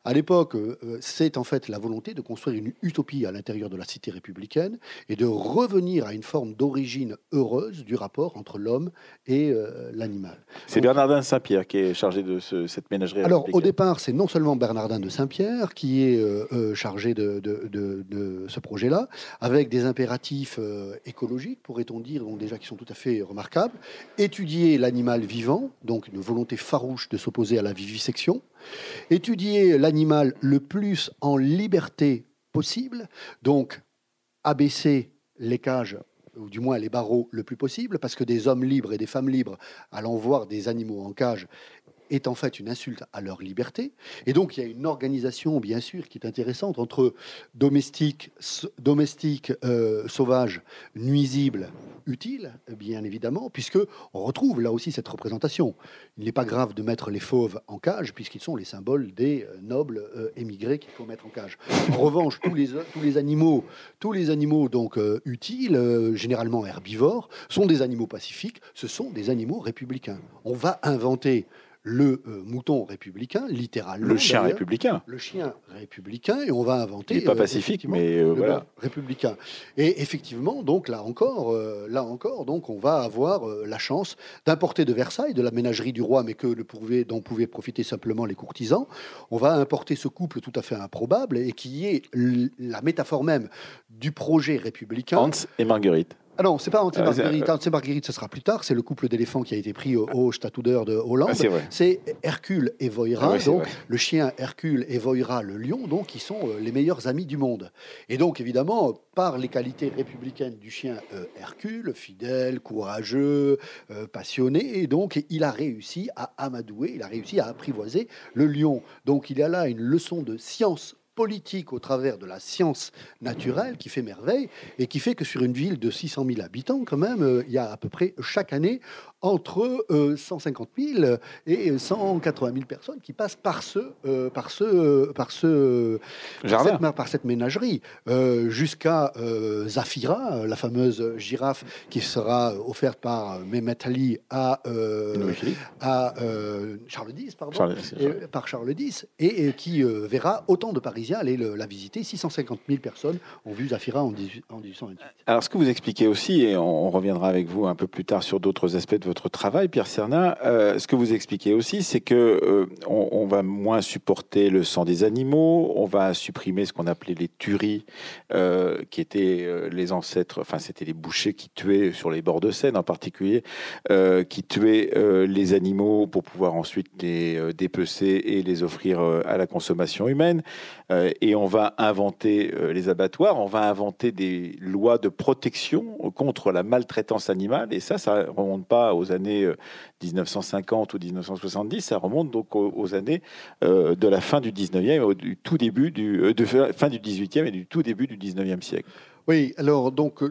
À l'époque, c'est en fait la volonté de construire une utopie à l'intérieur de la cité républicaine et de revenir à une forme d'origine heureuse du rapport entre l'homme et l'animal. C'est Bernardin Saint-Pierre qui est chargé de cette ménagerie Alors au départ, c'est non seulement Bernardin de Saint-Pierre qui est chargé de de, ce projet-là, avec des impératifs euh, écologiques, pourrait-on dire, donc déjà qui sont tout à fait remarquables. Étudier l'animal vivant, donc une volonté farouche de s'opposer à la vivisection. Étudier l'animal le plus en liberté possible, donc abaisser les cages ou du moins les barreaux le plus possible, parce que des hommes libres et des femmes libres allant voir des animaux en cage est en fait une insulte à leur liberté. Et donc, il y a une organisation, bien sûr, qui est intéressante entre domestiques, domestiques euh, sauvages, nuisibles, utiles, bien évidemment, puisque on retrouve là aussi cette représentation. Il n'est pas grave de mettre les fauves en cage, puisqu'ils sont les symboles des euh, nobles euh, émigrés qu'il faut mettre en cage. En revanche, tous les, tous les animaux, tous les animaux donc utiles, généralement herbivores, sont des animaux pacifiques. Ce sont des animaux républicains. On va inventer le euh, mouton républicain, littéralement. Le chien républicain. Le chien républicain, et on va inventer. Il n'est pas euh, pacifique, mais euh, voilà. Républicain. Et effectivement, donc là encore, là encore, donc on va avoir la chance d'importer de Versailles, de la ménagerie du roi, mais que le pouvait, dont pouvaient profiter simplement les courtisans. On va importer ce couple tout à fait improbable et qui est la métaphore même du projet républicain. Hans et Marguerite. Ah non, c'est pas Ante Marguerite. Ante Marguerite, ce sera plus tard. C'est le couple d'éléphants qui a été pris au, au de Hollande. Ah, c'est Hercule et Voira. Ah donc, le chien Hercule et Voira, le lion, donc, qui sont euh, les meilleurs amis du monde. Et donc, évidemment, par les qualités républicaines du chien euh, Hercule, fidèle, courageux, euh, passionné, et donc, il a réussi à amadouer, il a réussi à apprivoiser le lion. Donc, il y a là une leçon de science politique au travers de la science naturelle qui fait merveille et qui fait que sur une ville de 600 000 habitants, quand même, euh, il y a à peu près chaque année entre 150 euh, 000 et 180 000 personnes qui passent par ce, euh, par ce, par ce, Jardin. Par, cette, ménagerie, jusqu'à Zafira, la fameuse girafe qui sera offerte par Mehmet Ali à, à Charles X, pardon, par Charles X, et, qui verra autant de Aller la visiter. 650 000 personnes ont vu Zafira en, 1828. Alors, ce que vous expliquez aussi, et on, reviendra avec vous un peu plus tard sur d'autres aspects de votre travail, Pierre Cernin, euh, ce que vous expliquez aussi, c'est que euh, on, va moins supporter le sang des animaux, on va supprimer ce qu'on appelait les tueries, euh, qui étaient les ancêtres, enfin c'était les bouchers qui tuaient sur les bords de Seine en particulier, qui tuaient les animaux pour pouvoir ensuite les dépecer et les offrir à la consommation humaine. Et on va inventer les abattoirs, on va inventer des lois de protection contre la maltraitance animale, et ça, ça remonte pas aux années 1950 euh, ou 1970, ça remonte donc aux, années euh, de la fin du 19e, du tout début du, euh, de fin du 18e et du tout début du 19e siècle. Oui, alors donc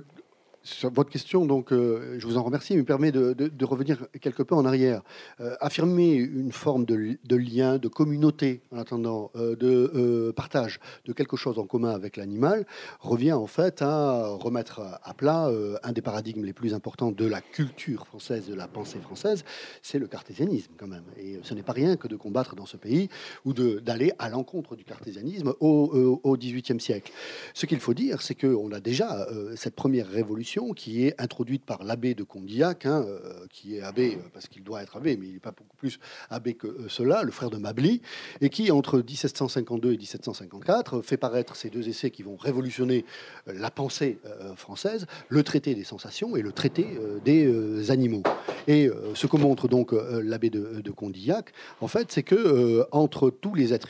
votre question, donc, euh, je vous en remercie, me permet de, revenir quelque peu en arrière. Euh, affirmer une forme de, lien, de communauté, en attendant, euh, de partage de quelque chose en commun avec l'animal, revient en fait à remettre à plat un des paradigmes les plus importants de la culture française, de la pensée française, c'est le cartésianisme quand même. Et ce n'est pas rien que de combattre dans ce pays ou d'aller à l'encontre du cartésianisme au XVIIIe siècle. Ce qu'il faut dire, c'est qu'on a déjà cette première révolution qui est introduite par l'abbé de Condillac, hein, euh, qui est abbé euh, parce qu'il doit être abbé, mais il n'est pas beaucoup plus abbé que euh, cela, le frère de Mably, et qui, entre 1752 et 1754, fait paraître ces deux essais qui vont révolutionner la pensée française, le traité des sensations et le traité des animaux. Et ce que montre donc l'abbé de, Condillac, en fait, c'est que entre tous les êtres,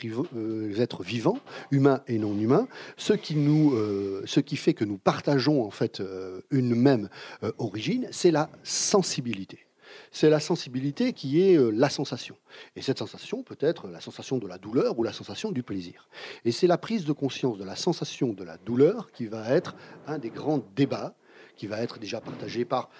êtres, vivants, humains et non humains, ce qui, nous, ce qui fait que nous partageons en fait une même euh, origine, c'est la sensibilité. c'est la sensibilité qui est euh, la sensation. Et cette sensation peut être la sensation de la douleur ou la sensation du plaisir. Et c'est la prise de conscience de la sensation de la douleur qui va être un des grands débats, qui va être déjà partagé par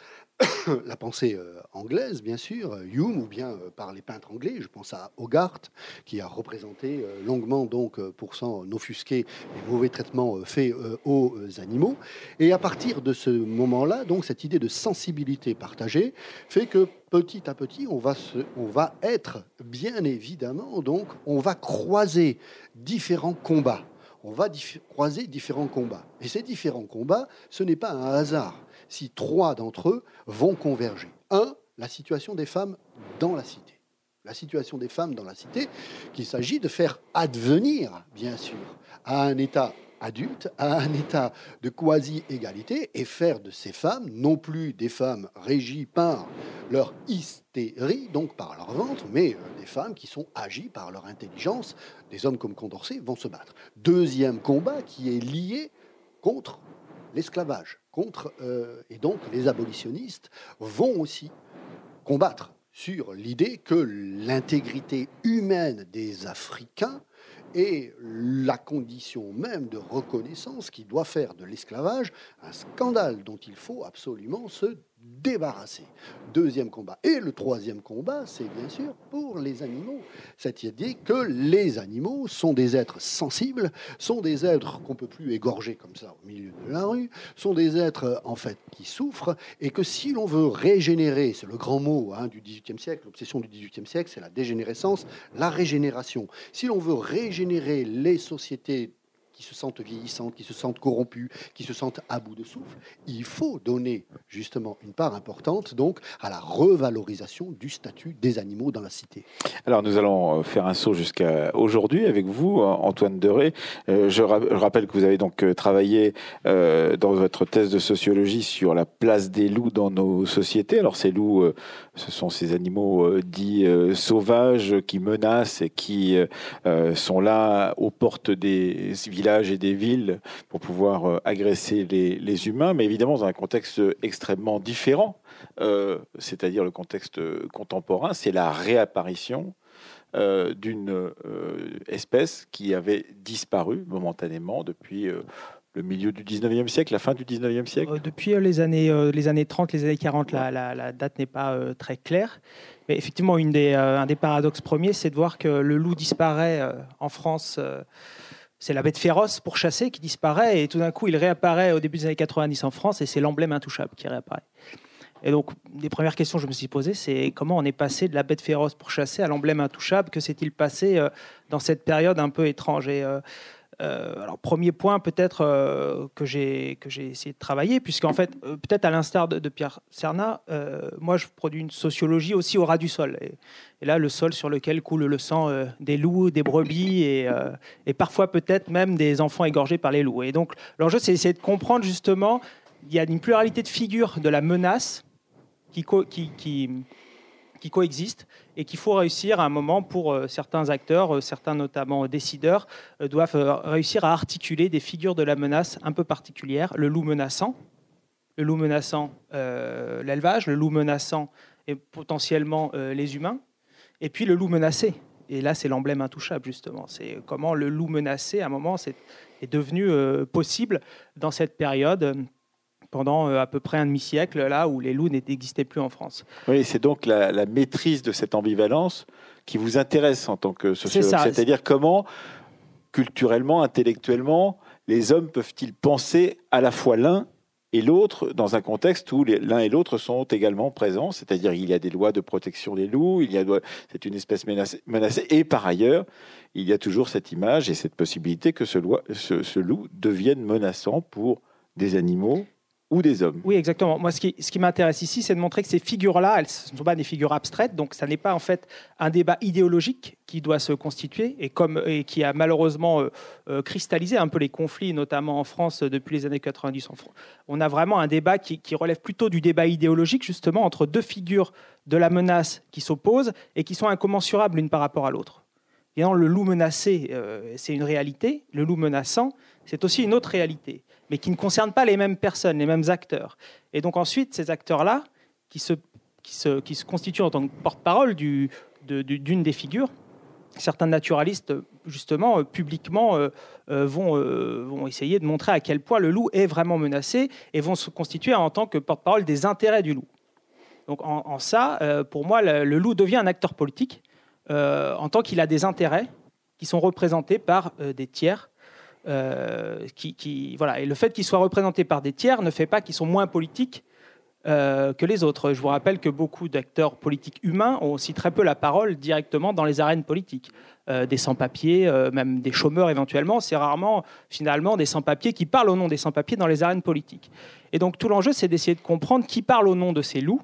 la pensée euh, anglaise, bien sûr, euh, Hume, ou bien euh, par les peintres anglais. Je pense à Hogarth, qui a représenté longuement, donc, pour s'en offusquer, les mauvais traitements faits aux animaux. Et à partir de ce moment-là, donc, cette idée de sensibilité partagée fait que petit à petit, on va, se, on va être, bien évidemment, donc, on va croiser différents combats on va croiser différents combats. Et ces différents combats, ce n'est pas un hasard si trois d'entre eux vont converger. Un, la situation des femmes dans la cité. La situation des femmes dans la cité, qu'il s'agit de faire advenir, bien sûr, à un État adulte, à un état de quasi-égalité et faire de ces femmes non plus des femmes régies par leur hystérie, donc par leur ventre, mais euh, des femmes qui sont agies par leur intelligence. Des hommes comme Condorcet vont se battre. Deuxième combat qui est lié contre l'esclavage, contre euh, et donc les abolitionnistes vont aussi combattre sur l'idée que l'intégrité humaine des Africains et la condition même de reconnaissance qui doit faire de l'esclavage un scandale dont il faut absolument se débarrasser. Deuxième combat. Et le troisième combat, c'est bien sûr pour les animaux. Cette idée que les animaux sont des êtres sensibles, sont des êtres qu'on peut plus égorger comme ça au milieu de la rue, sont des êtres en fait qui souffrent, et que si l'on veut régénérer, c'est le grand mot hein, du XVIIIe siècle, l'obsession du XVIIIe siècle, c'est la dégénérescence, la régénération. Si l'on veut régénérer les sociétés qui se sentent vieillissantes, qui se sentent corrompues, qui se sentent à bout de souffle, il faut donner justement une part importante donc à la revalorisation du statut des animaux dans la cité. Alors nous allons euh, faire un saut jusqu'à aujourd'hui avec vous, euh, Antoine Deré. Euh, je, rappelle que vous avez donc travaillé dans votre thèse de sociologie sur la place des loups dans nos sociétés. Alors ces loups, ce sont ces animaux dits sauvages qui menacent et qui sont là aux portes des villages et des villes pour pouvoir euh, agresser les, humains, mais évidemment dans un contexte extrêmement différent, euh, c'est-à-dire le contexte contemporain, c'est la réapparition euh, d'une espèce qui avait disparu momentanément depuis le milieu du 19e siècle, la fin du 19e siècle Depuis les, années, les années 30, les années 40, la, date n'est pas très claire. Mais effectivement, une un des paradoxes premiers, c'est de voir que le loup disparaît en France c'est la bête féroce pour chasser qui disparaît et tout d'un coup il réapparaît au début des années 90 en France et c'est l'emblème intouchable qui réapparaît. Et donc, des premières questions que je me suis posées, c'est comment on est passé de la bête féroce pour chasser à l'emblème intouchable? Que s'est-il passé euh, dans cette période un peu étrange? Et, euh, euh, alors, premier point peut-être euh, que j'ai essayé de travailler, puisqu'en fait, euh, peut-être à l'instar de, Pierre Cernat, moi je produis une sociologie aussi au ras du sol. Et, là, le sol sur lequel coule le sang des loups, des brebis et, parfois peut-être même des enfants égorgés par les loups. Et donc, l'enjeu, c'est d'essayer de comprendre justement, il y a une pluralité de figures de la menace qui, qui, qui qui coexistent et qu'il faut réussir à un moment pour euh, certains acteurs, euh, certains notamment décideurs, euh, doivent réussir à articuler des figures de la menace un peu particulières. Le loup menaçant, le loup menaçant l'élevage, le loup menaçant et potentiellement les humains, et puis le loup menacé. Et là, c'est l'emblème intouchable, justement. C'est comment le loup menacé, à un moment, est devenu possible dans cette période pendant euh, à peu près un demi-siècle, là où les loups n'existaient plus en France. Oui, c'est donc la, maîtrise de cette ambivalence qui vous intéresse en tant que sociologue. C'est-à-dire comment, culturellement, intellectuellement, les hommes peuvent-ils penser à la fois l'un et l'autre dans un contexte où l'un et l'autre sont également présents, c'est-à-dire il y a des lois de protection des loups, il y a c'est une espèce menacée, et par ailleurs il y a toujours cette image et cette possibilité que ce, ce loup devienne menaçant pour des animaux ou des hommes. Oui, exactement. Moi, ce qui, m'intéresse ici, c'est de montrer que ces figures-là, elles ne sont pas des figures abstraites, donc ça n'est pas en fait un débat idéologique qui doit se constituer et, qui a malheureusement euh, euh, cristallisé un peu les conflits, notamment en France depuis les années 90. En France. On a vraiment un débat qui, relève plutôt du débat idéologique, justement, entre deux figures de la menace qui s'opposent et qui sont incommensurables l'une par rapport à l'autre. le loup menacé, euh, c'est une réalité. Le loup menaçant, c'est aussi une autre réalité mais qui ne concernent pas les mêmes personnes, les mêmes acteurs. Et donc ensuite, ces acteurs-là, qui se qui se, qui se constitue en tant que porte-parole d'une des figures. Certains naturalistes, justement, euh, publiquement, euh, euh, vont, vont essayer de montrer à quel point le loup est vraiment menacé et vont se constituer en tant que porte-parole des intérêts du loup. Donc en, ça, pour moi, le, loup devient un acteur politique en tant qu'il a des intérêts qui sont représentés par des tiers. Qui, qui, voilà. Et le fait qu'il soit représenté par des tiers ne fait pas qu'ils sont moins politiques euh, que les autres. Je vous rappelle que beaucoup d'acteurs politiques humains ont aussi très peu la parole directement dans les arènes politiques. Euh, des sans-papiers, euh, même des chômeurs éventuellement, c'est rarement finalement des sans-papiers qui parlent au nom des sans-papiers dans les arènes politiques. Et donc tout l'enjeu, c'est d'essayer de comprendre qui parle au nom de ces loups,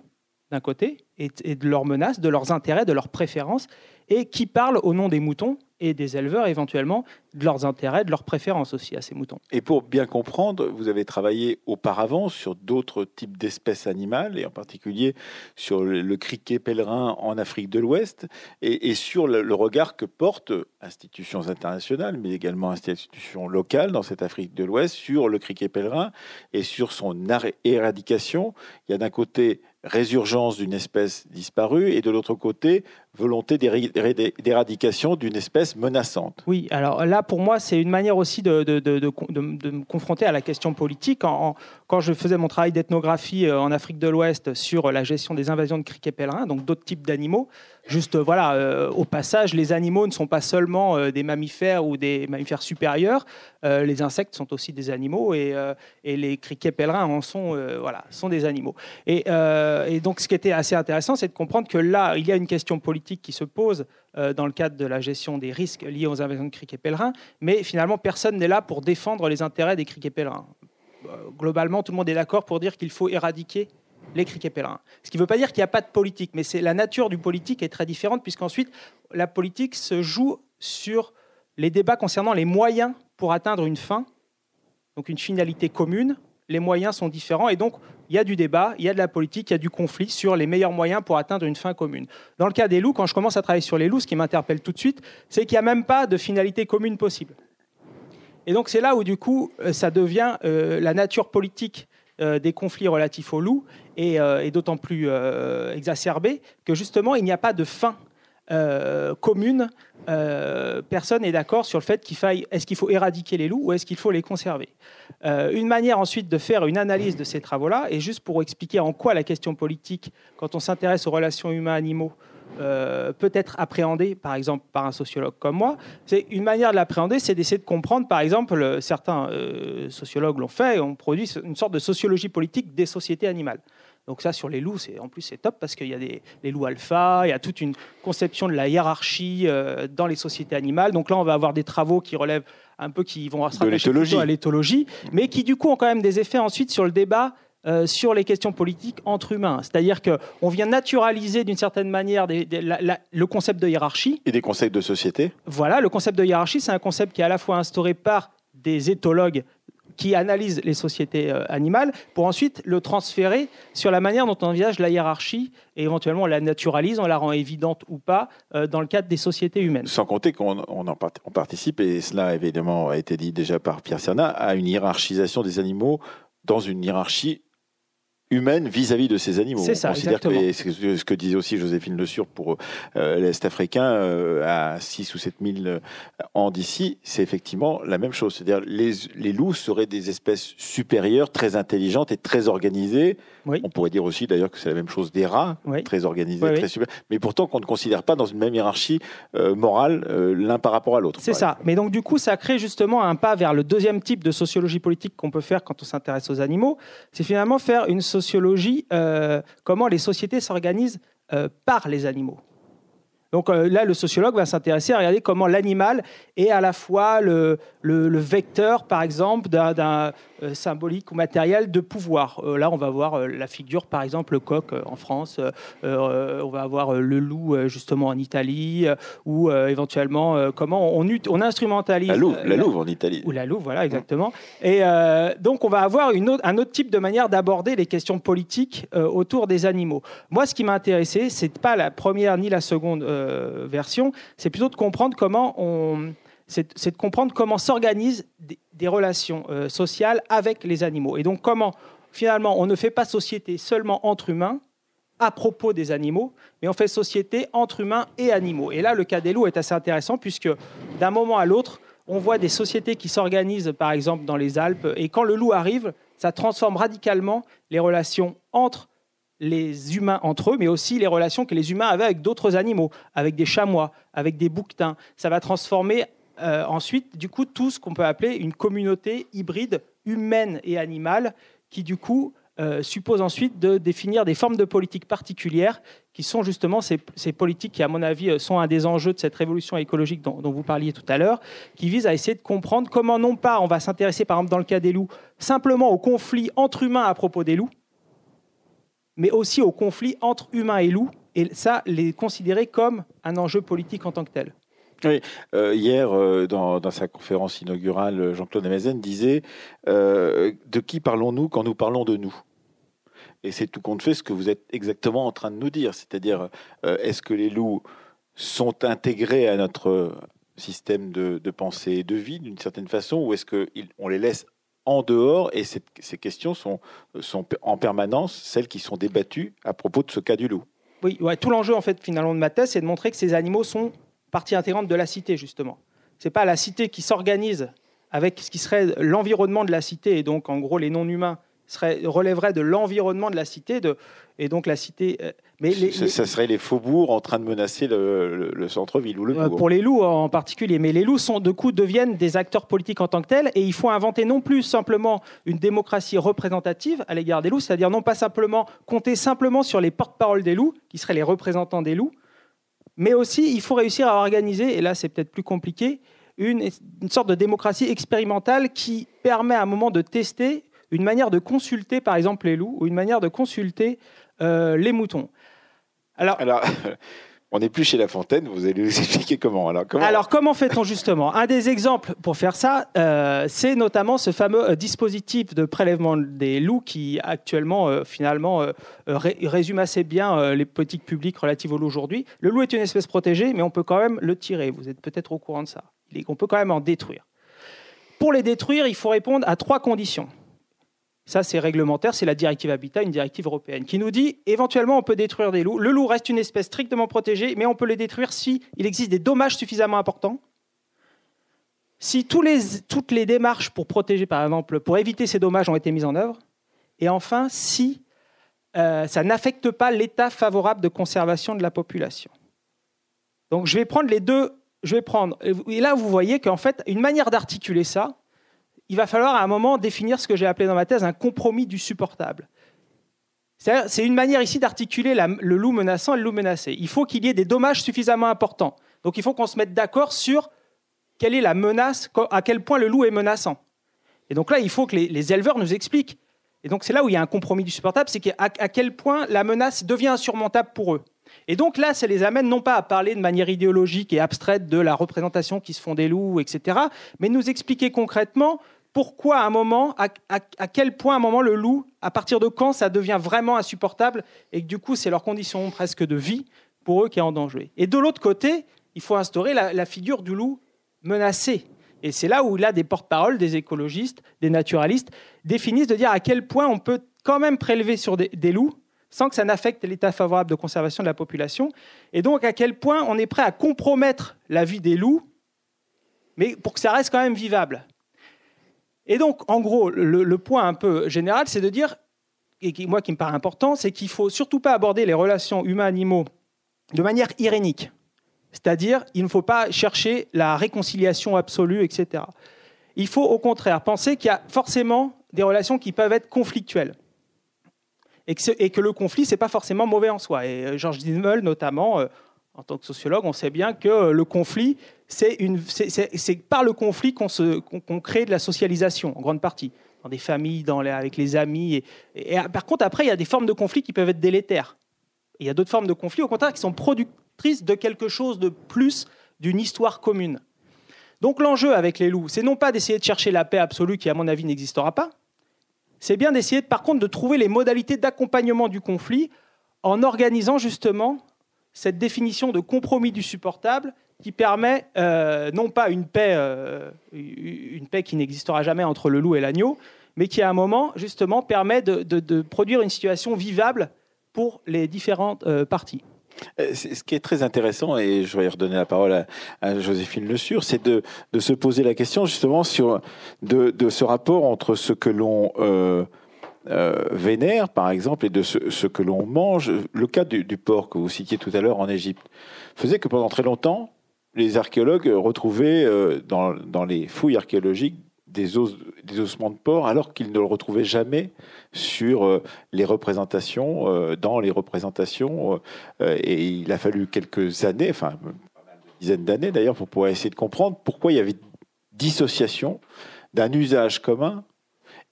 d'un côté, et de leurs menaces, de leurs intérêts, de leurs préférences, et qui parle au nom des moutons et des éleveurs éventuellement de leurs intérêts, de leurs préférences aussi à ces moutons. Et pour bien comprendre, vous avez travaillé auparavant sur d'autres types d'espèces animales, et en particulier sur le, criquet pèlerin en Afrique de l'Ouest, et, sur le, regard que portent institutions internationales, mais également institutions locales dans cette Afrique de l'Ouest, sur le criquet pèlerin et sur son éradication. Il y a d'un côté résurgence d'une espèce disparue et de l'autre côté volonté d'éradication d'une espèce menaçante. Oui, alors là pour moi c'est une manière aussi de, me confronter à la question politique. quand je faisais mon travail d'ethnographie euh, en Afrique de l'Ouest sur la gestion des invasions de criquets pèlerins, donc d'autres types d'animaux, Juste, euh, voilà, euh, au passage, les animaux ne sont pas seulement euh, des mammifères ou des mammifères supérieurs. les insectes sont aussi des animaux et, les criquets pèlerins en sont, voilà, sont des animaux. Et, donc, ce qui était assez intéressant, c'est de comprendre que là, il y a une question politique qui se pose dans le cadre de la gestion des risques liés aux invasions de criquets pèlerins, mais finalement, personne n'est là pour défendre les intérêts des criquets pèlerins. Globalement, tout le monde est d'accord pour dire qu'il faut éradiquer les criquets pèlerins. Ce qui ne veut pas dire qu'il n'y a pas de politique, mais c'est la nature du politique est très différente, puisqu'ensuite, la politique se joue sur les débats concernant les moyens pour atteindre une fin, donc une finalité commune. Les moyens sont différents, et donc il y a du débat, il y a de la politique, il y a du conflit sur les meilleurs moyens pour atteindre une fin commune. Dans le cas des loups, quand je commence à travailler sur les loups, ce qui m'interpelle tout de suite, c'est qu'il n'y a même pas de finalité commune possible. Et donc c'est là où du coup euh, ça devient euh, la nature politique euh, des conflits relatifs aux loups et, euh, d'autant plus euh, exacerbés que justement il n'y a pas de fin commune. personne n'est d'accord sur le fait qu'il faille est-ce qu'il faut éradiquer les loups ou est-ce qu'il faut les conserver? une manière ensuite de faire une analyse de ces travaux-là, et juste pour expliquer en quoi la question politique, quand on s'intéresse aux relations humains-animaux, euh, peut être appréhendé, par exemple, par un sociologue comme moi. C'est une manière de l'appréhender, c'est d'essayer de comprendre, par exemple, certains euh, sociologues l'ont fait, ont produit une sorte de sociologie politique des sociétés animales. Donc ça, sur les loups, c'est en plus c'est top parce qu'il y a des les loups alpha, il y a toute une conception de la hiérarchie euh, dans les sociétés animales. Donc là, on va avoir des travaux qui relèvent un peu, qui vont se rattacher à l'éthologie, mais qui du coup ont quand même des effets ensuite sur le débat euh, sur les questions politiques entre humains. C'est-à-dire qu'on vient naturaliser d'une certaine manière le concept de hiérarchie. Et des concepts de société. Voilà, le concept de hiérarchie, c'est un concept qui est à la fois instauré par des éthologues qui analysent les sociétés euh, animales pour ensuite le transférer sur la manière dont on envisage la hiérarchie et éventuellement on la naturalise, on la rend évidente ou pas euh, dans le cadre des sociétés humaines. Sans compter qu'on en participe, et cela évidemment a été dit déjà par Pierre Serna, à une hiérarchisation des animaux dans une hiérarchie humaine vis-à-vis de ces animaux. C'est ça, exactement. ce que disait aussi Joséphine Le Sur pour euh, l'Est africain, euh, à 6 ou 7 000 euh, ans d'ici, c'est effectivement la même chose. C'est-à-dire les, les loups seraient des espèces supérieures, très intelligentes et très organisées. On pourrait dire aussi d'ailleurs que c'est la même chose des rats, très organisés, très super. Mais pourtant qu'on ne considère pas dans une même hiérarchie morale l'un par rapport à l'autre. C'est ça. Mais donc du coup, ça crée justement un pas vers le deuxième type de sociologie politique qu'on peut faire quand on s'intéresse aux animaux. C'est finalement faire une sociologie sociologie euh, comment les sociétés s'organisent euh, par les animaux. Donc euh, là, le sociologue va s'intéresser à regarder comment l'animal est à la fois le, le, vecteur, par exemple, d'un euh, symbolique ou matériel de pouvoir. Euh, là, on va voir la figure, par exemple, le coq en France, on va avoir le loup, justement, en Italie, ou éventuellement comment on, on instrumentalise... La louve, la louve en Italie. Ou la louve, voilà, exactement. Et donc, on va avoir une autre, un autre type de manière d'aborder les questions politiques autour des animaux. Moi, ce qui m'a intéressé, c'est pas la première ni la seconde euh, version, c'est plutôt de comprendre comment on, c'est de comprendre comment s'organisent des, relations euh, sociales avec les animaux. Et donc comment finalement on ne fait pas société seulement entre humains, à propos des animaux, mais on fait société entre humains et animaux. Et là, le cas des loups est assez intéressant puisque d'un moment à l'autre, on voit des sociétés qui s'organisent, par exemple dans les Alpes, et quand le loup arrive, ça transforme radicalement les relations entre les humains entre eux, mais aussi les relations que les humains avaient avec d'autres animaux, avec des chamois, avec des bouquetins. Ça va transformer euh, ensuite, du coup, tout ce qu'on peut appeler une communauté hybride humaine et animale, qui du coup euh, suppose ensuite de définir des formes de politiques particulières, qui sont justement ces, politiques qui, à mon avis, sont un des enjeux de cette révolution écologique dont, dont vous parliez tout à l'heure, qui visent à essayer de comprendre comment non pas on va s'intéresser, par exemple dans le cas des loups, simplement au conflit entre humains à propos des loups, mais aussi au conflit entre humains et loups, et ça, les considérer comme un enjeu politique en tant que tel. Oui, euh, hier, euh, dans, sa conférence inaugurale, Jean-Claude Amezen disait euh, De qui parlons-nous quand nous parlons de nous? Et c'est tout compte fait ce que vous êtes exactement en train de nous dire. C'est-à-dire, est-ce que les loups sont intégrés à notre système de, pensée et de vie d'une certaine façon, ou est-ce qu'on les laisse en dehors et ces questions sont, en permanence celles qui sont débattues à propos de ce cas du loup? Oui, tout l'enjeu en fait finalement de ma thèse, c'est de montrer que ces animaux sont partie intégrante de la cité, justement. Ce n'est pas la cité qui s'organise avec ce qui serait l'environnement de la cité, et donc en gros les non-humains serait, relèveraient de l'environnement de la cité, de, et donc la cité. Euh, mais ça, serait les faubourgs en train de menacer le, centre-ville ou le euh, Pour les loups en particulier, mais les loups sont de coup deviennent des acteurs politiques en tant que tels, et il faut inventer non plus simplement une démocratie représentative à l'égard des loups, c'est-à-dire non pas simplement compter simplement sur les porte-paroles des loups, qui seraient les représentants des loups, mais aussi, il faut réussir à organiser, et là c'est peut-être plus compliqué, une, sorte de démocratie expérimentale qui permet à un moment de tester une manière de consulter, par exemple, les loups, ou une manière de consulter euh, les moutons. Alors, On n'est plus chez La Fontaine, vous allez nous expliquer comment. Alors, comment, fait-on justement? Un des exemples pour faire ça, euh, c'est notamment ce fameux euh, dispositif de prélèvement des loups qui actuellement, euh, finalement, résume assez bien les politiques publiques relatives au loup aujourd'hui. Le loup est une espèce protégée, mais on peut quand même le tirer. Vous êtes peut-être au courant de ça. On peut quand même en détruire. Pour les détruire, il faut répondre à trois conditions. Ça, c'est réglementaire, c'est la directive Habitat, une directive européenne, qui nous dit éventuellement on peut détruire des loups. Le loup reste une espèce strictement protégée, mais on peut les détruire si il existe des dommages suffisamment importants. Si toutes les démarches pour protéger, par exemple, pour éviter ces dommages ont été mises en œuvre. Et enfin, si euh, ça n'affecte pas l'état favorable de conservation de la population. Donc je vais prendre les deux. Je vais prendre. Et là, vous voyez qu'en fait, une manière d'articuler ça, il va falloir à un moment définir ce que j'ai appelé dans ma thèse un compromis du supportable. C'est une manière ici d'articuler le loup menaçant et le loup menacé. Il faut qu'il y ait des dommages suffisamment importants. Donc il faut qu'on se mette d'accord sur quelle est la menace, à quel point le loup est menaçant. Et donc là, il faut que les, éleveurs nous expliquent. Et donc c'est là où il y a un compromis du supportable, c'est à quel point la menace devient insurmontable pour eux. Et donc là, ça les amène non pas à parler de manière idéologique et abstraite de la représentation qui se font des loups, etc., mais nous expliquer concrètement pourquoi à un moment, à, quel point à un moment le loup, à partir de quand ça devient vraiment insupportable et que du coup c'est leur condition presque de vie pour eux qui est en danger. Et de l'autre côté, il faut instaurer la, figure du loup menacé. Et c'est là où là des porte-paroles, des écologistes, des naturalistes définissent de dire à quel point on peut quand même prélever sur des, des loups sans que ça n'affecte l'état favorable de conservation de la population. Et donc à quel point on est prêt à compromettre la vie des loups, mais pour que ça reste quand même vivable. Et donc, en gros, le, point un peu général, c'est de dire, et moi qui me paraît important, c'est qu'il faut surtout pas aborder les relations humains-animaux de manière irénique. C'est-à-dire, il ne faut pas chercher la réconciliation absolue, etc. Il faut au contraire penser qu'il y a forcément des relations qui peuvent être conflictuelles. Et que, le conflit, ce n'est pas forcément mauvais en soi. Et euh, Georges Dimmel, notamment, euh, en tant que sociologue, on sait bien que euh, le conflit, c'est par le conflit qu'on crée de la socialisation, en grande partie, dans des familles, avec les amis. Et, par contre, après, il y a des formes de conflit qui peuvent être délétères. il y a d'autres formes de conflit, au contraire, qui sont productrices de quelque chose de plus, d'une histoire commune. Donc l'enjeu avec les loups, c'est non pas d'essayer de chercher la paix absolue qui, à mon avis, n'existera pas, c'est bien d'essayer, par contre, de trouver les modalités d'accompagnement du conflit en organisant justement cette définition de compromis du supportable qui permet euh, non pas une paix, euh, une paix qui n'existera jamais entre le loup et l'agneau, mais qui à un moment justement permet de, produire une situation vivable pour les différentes parties. Ce qui est très intéressant, et je vais redonner la parole à, Joséphine Le Sur, c'est de, se poser la question justement sur de, ce rapport entre ce que l'on euh, vénère, par exemple, et de ce, que l'on mange. Le cas du, porc que vous citiez tout à l'heure en Égypte faisait que pendant très longtemps, les archéologues retrouvaient euh, dans, les fouilles archéologiques des, os, des ossements de porc, alors qu'ils ne le retrouvaient jamais sur euh, les représentations, dans les représentations. et il a fallu quelques années, enfin, une dizaine d'années d'ailleurs, pour pouvoir essayer de comprendre pourquoi il y avait dissociation d'un usage commun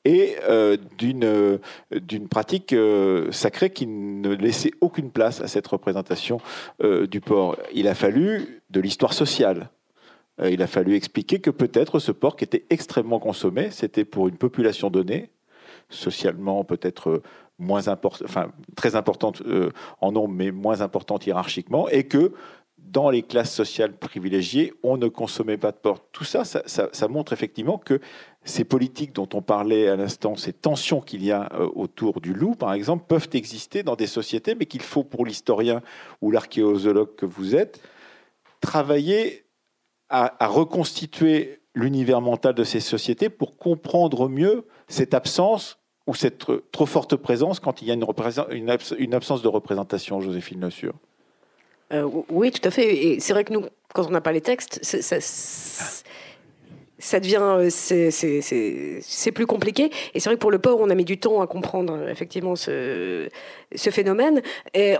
et euh, euh, d'une pratique euh, sacrée qui ne laissait aucune place à cette représentation du porc. Il a fallu de l'histoire sociale. il a fallu expliquer que peut-être ce porc était extrêmement consommé, c'était pour une population donnée, socialement peut-être moins importante, enfin très importante en nombre, mais moins importante hiérarchiquement, et que dans les classes sociales privilégiées, on ne consommait pas de porc. Tout ça, ça montre effectivement que ces politiques dont on parlait à l'instant, ces tensions qu'il y a euh, autour du loup, par exemple, peuvent exister dans des sociétés, mais qu'il faut, pour l'historien ou l'archéologue que vous êtes, travailler à, reconstituer l'univers mental de ces sociétés pour comprendre mieux cette absence ou cette trop forte présence quand il y a une, absence de représentation, Joséphine Le euh, oui, tout à fait. Et c'est vrai que nous, quand on n'a pas les textes, ça, ça devient euh, c'est plus compliqué et c'est vrai que pour le porc on a mis du temps à comprendre euh, effectivement ce, ce phénomène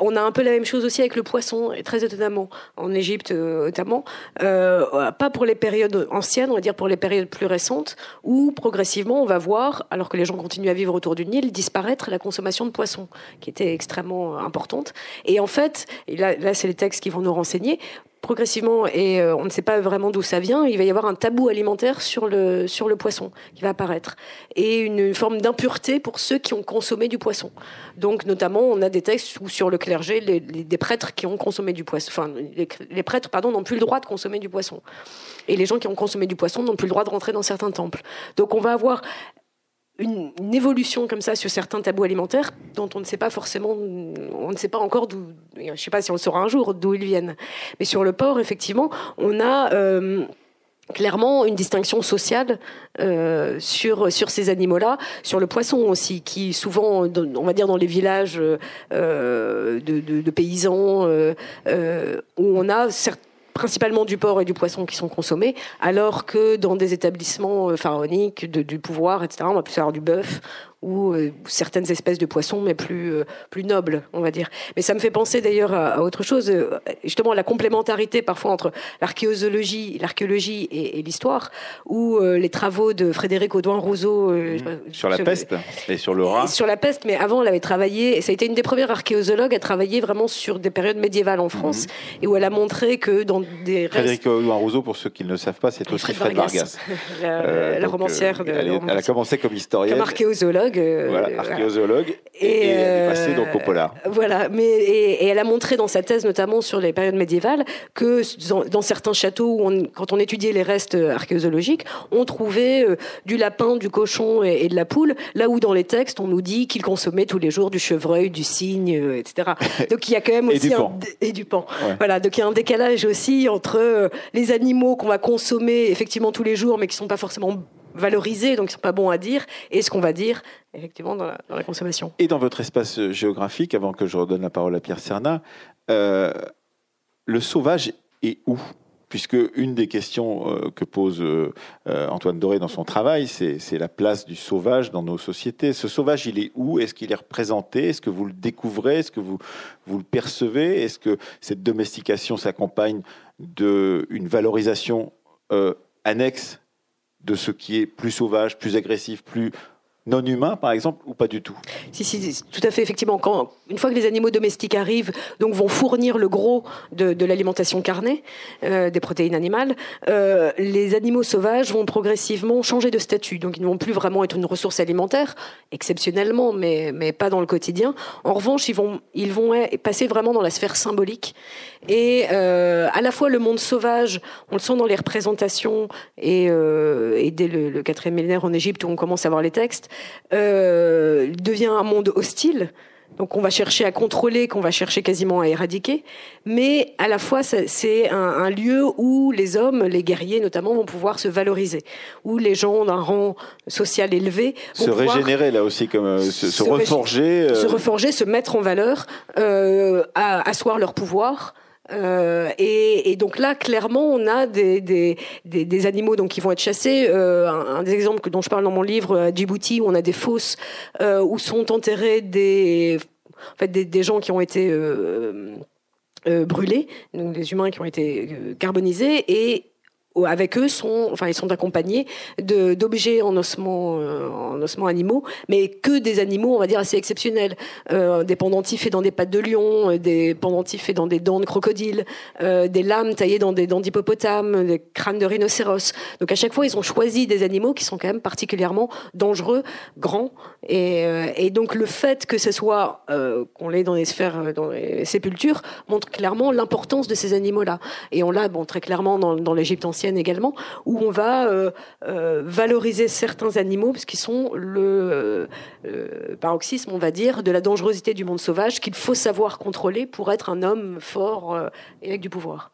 on a un peu la même chose aussi avec le poisson très étonnamment en Égypte euh, notamment euh, pas pour les périodes anciennes on va dire pour les périodes plus récentes où progressivement on va voir alors que les gens continuent à vivre autour du Nil disparaître la consommation de poissons qui était extrêmement importante et en fait là, là c'est les textes qui vont nous renseigner progressivement, et euh, on ne sait pas vraiment d'où ça vient, il va y avoir un tabou alimentaire sur le, sur le poisson qui va apparaître. Et une forme d'impureté pour ceux qui ont consommé du poisson. Donc, notamment, on a des textes où sur le clergé, les, des prêtres qui ont consommé du poisson, enfin, les, prêtres, pardon, n'ont plus le droit de consommer du poisson. Et les gens qui ont consommé du poisson n'ont plus le droit de rentrer dans certains temples. Donc, on va avoir une, évolution comme ça sur certains tabous alimentaires dont on ne sait pas forcément, on ne sait pas encore d'où, je ne sais pas si on le saura un jour d'où ils viennent. Mais sur le porc, effectivement, on a euh, clairement une distinction sociale euh, sur sur ces animaux-là, sur le poisson aussi, qui souvent, on va dire dans les villages euh, de, de, paysans, où on a principalement du porc et du poisson qui sont consommés, alors que dans des établissements euh, pharaoniques du pouvoir, etc., on va plus avoir du bœuf ou euh, certaines espèces de poissons, mais plus, euh, plus nobles, on va dire. Mais ça me fait penser d'ailleurs à, autre chose, euh, justement la complémentarité parfois entre l'archéologie, l'archéologie et, l'histoire, ou les travaux de Frédéric Audouin Rousseau mmh. sur la peste et sur le rat. Sur la peste, mais avant elle avait travaillé, et ça a été une des premières archéologues à travailler vraiment sur des périodes médiévales en France, mmh. et où elle a montré que dans des Frédéric Audouin Rousseau, pour ceux qui ne le savent pas, c'est aussi Fred Vargas, la, romancière. de, elle, elle, a commencé comme historienne, comme archéologue euh, voilà, archéozoologue. Et, elle est passée donc au polar. Euh, voilà, mais et, elle a montré dans sa thèse, notamment sur les périodes médiévales, que dans, certains châteaux, où quand on étudiait les restes archéologiques, on trouvait euh, du lapin, du cochon et, de la poule, là où dans les textes, on nous dit qu'ils consommaient tous les jours du chevreuil, du cygne, etc. Donc il y a quand même aussi et du un, pan. et du pan. Voilà, donc il y a un décalage aussi entre les animaux qu'on va consommer effectivement tous les jours, mais qui sont pas forcément valorisés, donc ils sont pas bons à dire, et ce qu'on va dire effectivement dans la, consommation. Et dans votre espace géographique, avant que je redonne la parole à Pierre Serna, euh, le sauvage est où? Puisque une des questions euh, que pose euh, Antoine Doré dans son travail, c'est la place du sauvage dans nos sociétés. Ce sauvage, il est où? Est-ce qu'il est représenté? Est-ce que vous le découvrez? Est-ce que vous, vous le percevez? Est-ce que cette domestication s'accompagne d'une valorisation annexe de ce qui est plus sauvage, plus agressif, plus non humains, par exemple, ou pas du tout? Si, si, tout à fait, effectivement. Quand, une fois que les animaux domestiques arrivent, donc vont fournir le gros de, l'alimentation carnée, euh, des protéines animales, euh, les animaux sauvages vont progressivement changer de statut. Donc ils ne vont plus vraiment être une ressource alimentaire, exceptionnellement, mais, mais pas dans le quotidien. En revanche, ils vont, ils vont passer vraiment dans la sphère symbolique. Et euh, à la fois le monde sauvage, on le sent dans les représentations, et, et dès le, quatrième millénaire en Égypte, où on commence à voir les textes, euh, devient un monde hostile. Donc on va chercher à contrôler, qu'on va chercher quasiment à éradiquer, mais à la fois c'est un, lieu où les hommes, les guerriers notamment, vont pouvoir se valoriser, où les gens d'un rang social élevé vont se régénérer là aussi, comme euh, se, reforger, se reforger, se mettre en valeur, euh, asseoir leur pouvoir. Euh, et, donc là, clairement, on a des, des, des, animaux donc, qui vont être chassés. Euh, un, des exemples dont je parle dans mon livre, à Djibouti, où on a des fosses euh, où sont enterrés des, en fait, des, gens qui ont été euh, euh, brûlés, donc des humains qui ont été carbonisés, et avec eux sont, enfin, ils sont accompagnés d'objets en ossements, euh, en ossements animaux, mais que des animaux, on va dire assez exceptionnels, euh, des pendentifs faits dans des pattes de lion, euh, des pendentifs faits dans des dents de crocodile, des lames taillées dans des dents d'hippopotame, des crânes de rhinocéros. Donc à chaque fois, ils ont choisi des animaux qui sont quand même particulièrement dangereux, grands, et, donc le fait que ce soit qu'on l'ait dans les sphères, dans les sépultures, montre clairement l'importance de ces animaux-là. Et on l'a, bon, très clairement dans l'Égypte ancienne également, où on va euh, euh, valoriser certains animaux, parce qu'ils sont le euh, paroxysme, on va dire, de la dangerosité du monde sauvage qu'il faut savoir contrôler pour être un homme fort et avec du pouvoir.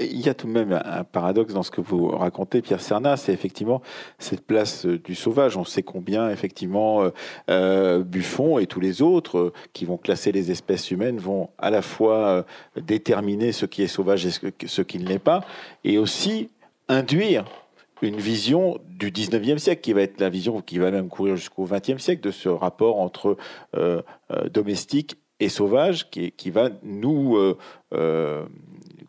il y a tout de même un paradoxe dans ce que vous racontez, Pierre Cernat, c'est effectivement cette place du sauvage. On sait combien, effectivement, Buffon et tous les autres qui vont classer les espèces humaines vont à la fois déterminer ce qui est sauvage et ce qui ne l'est pas, et aussi induire une vision du 19e siècle, qui va être la vision qui va même courir jusqu'au 20e siècle, de ce rapport entre euh, euh, domestique et sauvage, qui, va nous euh,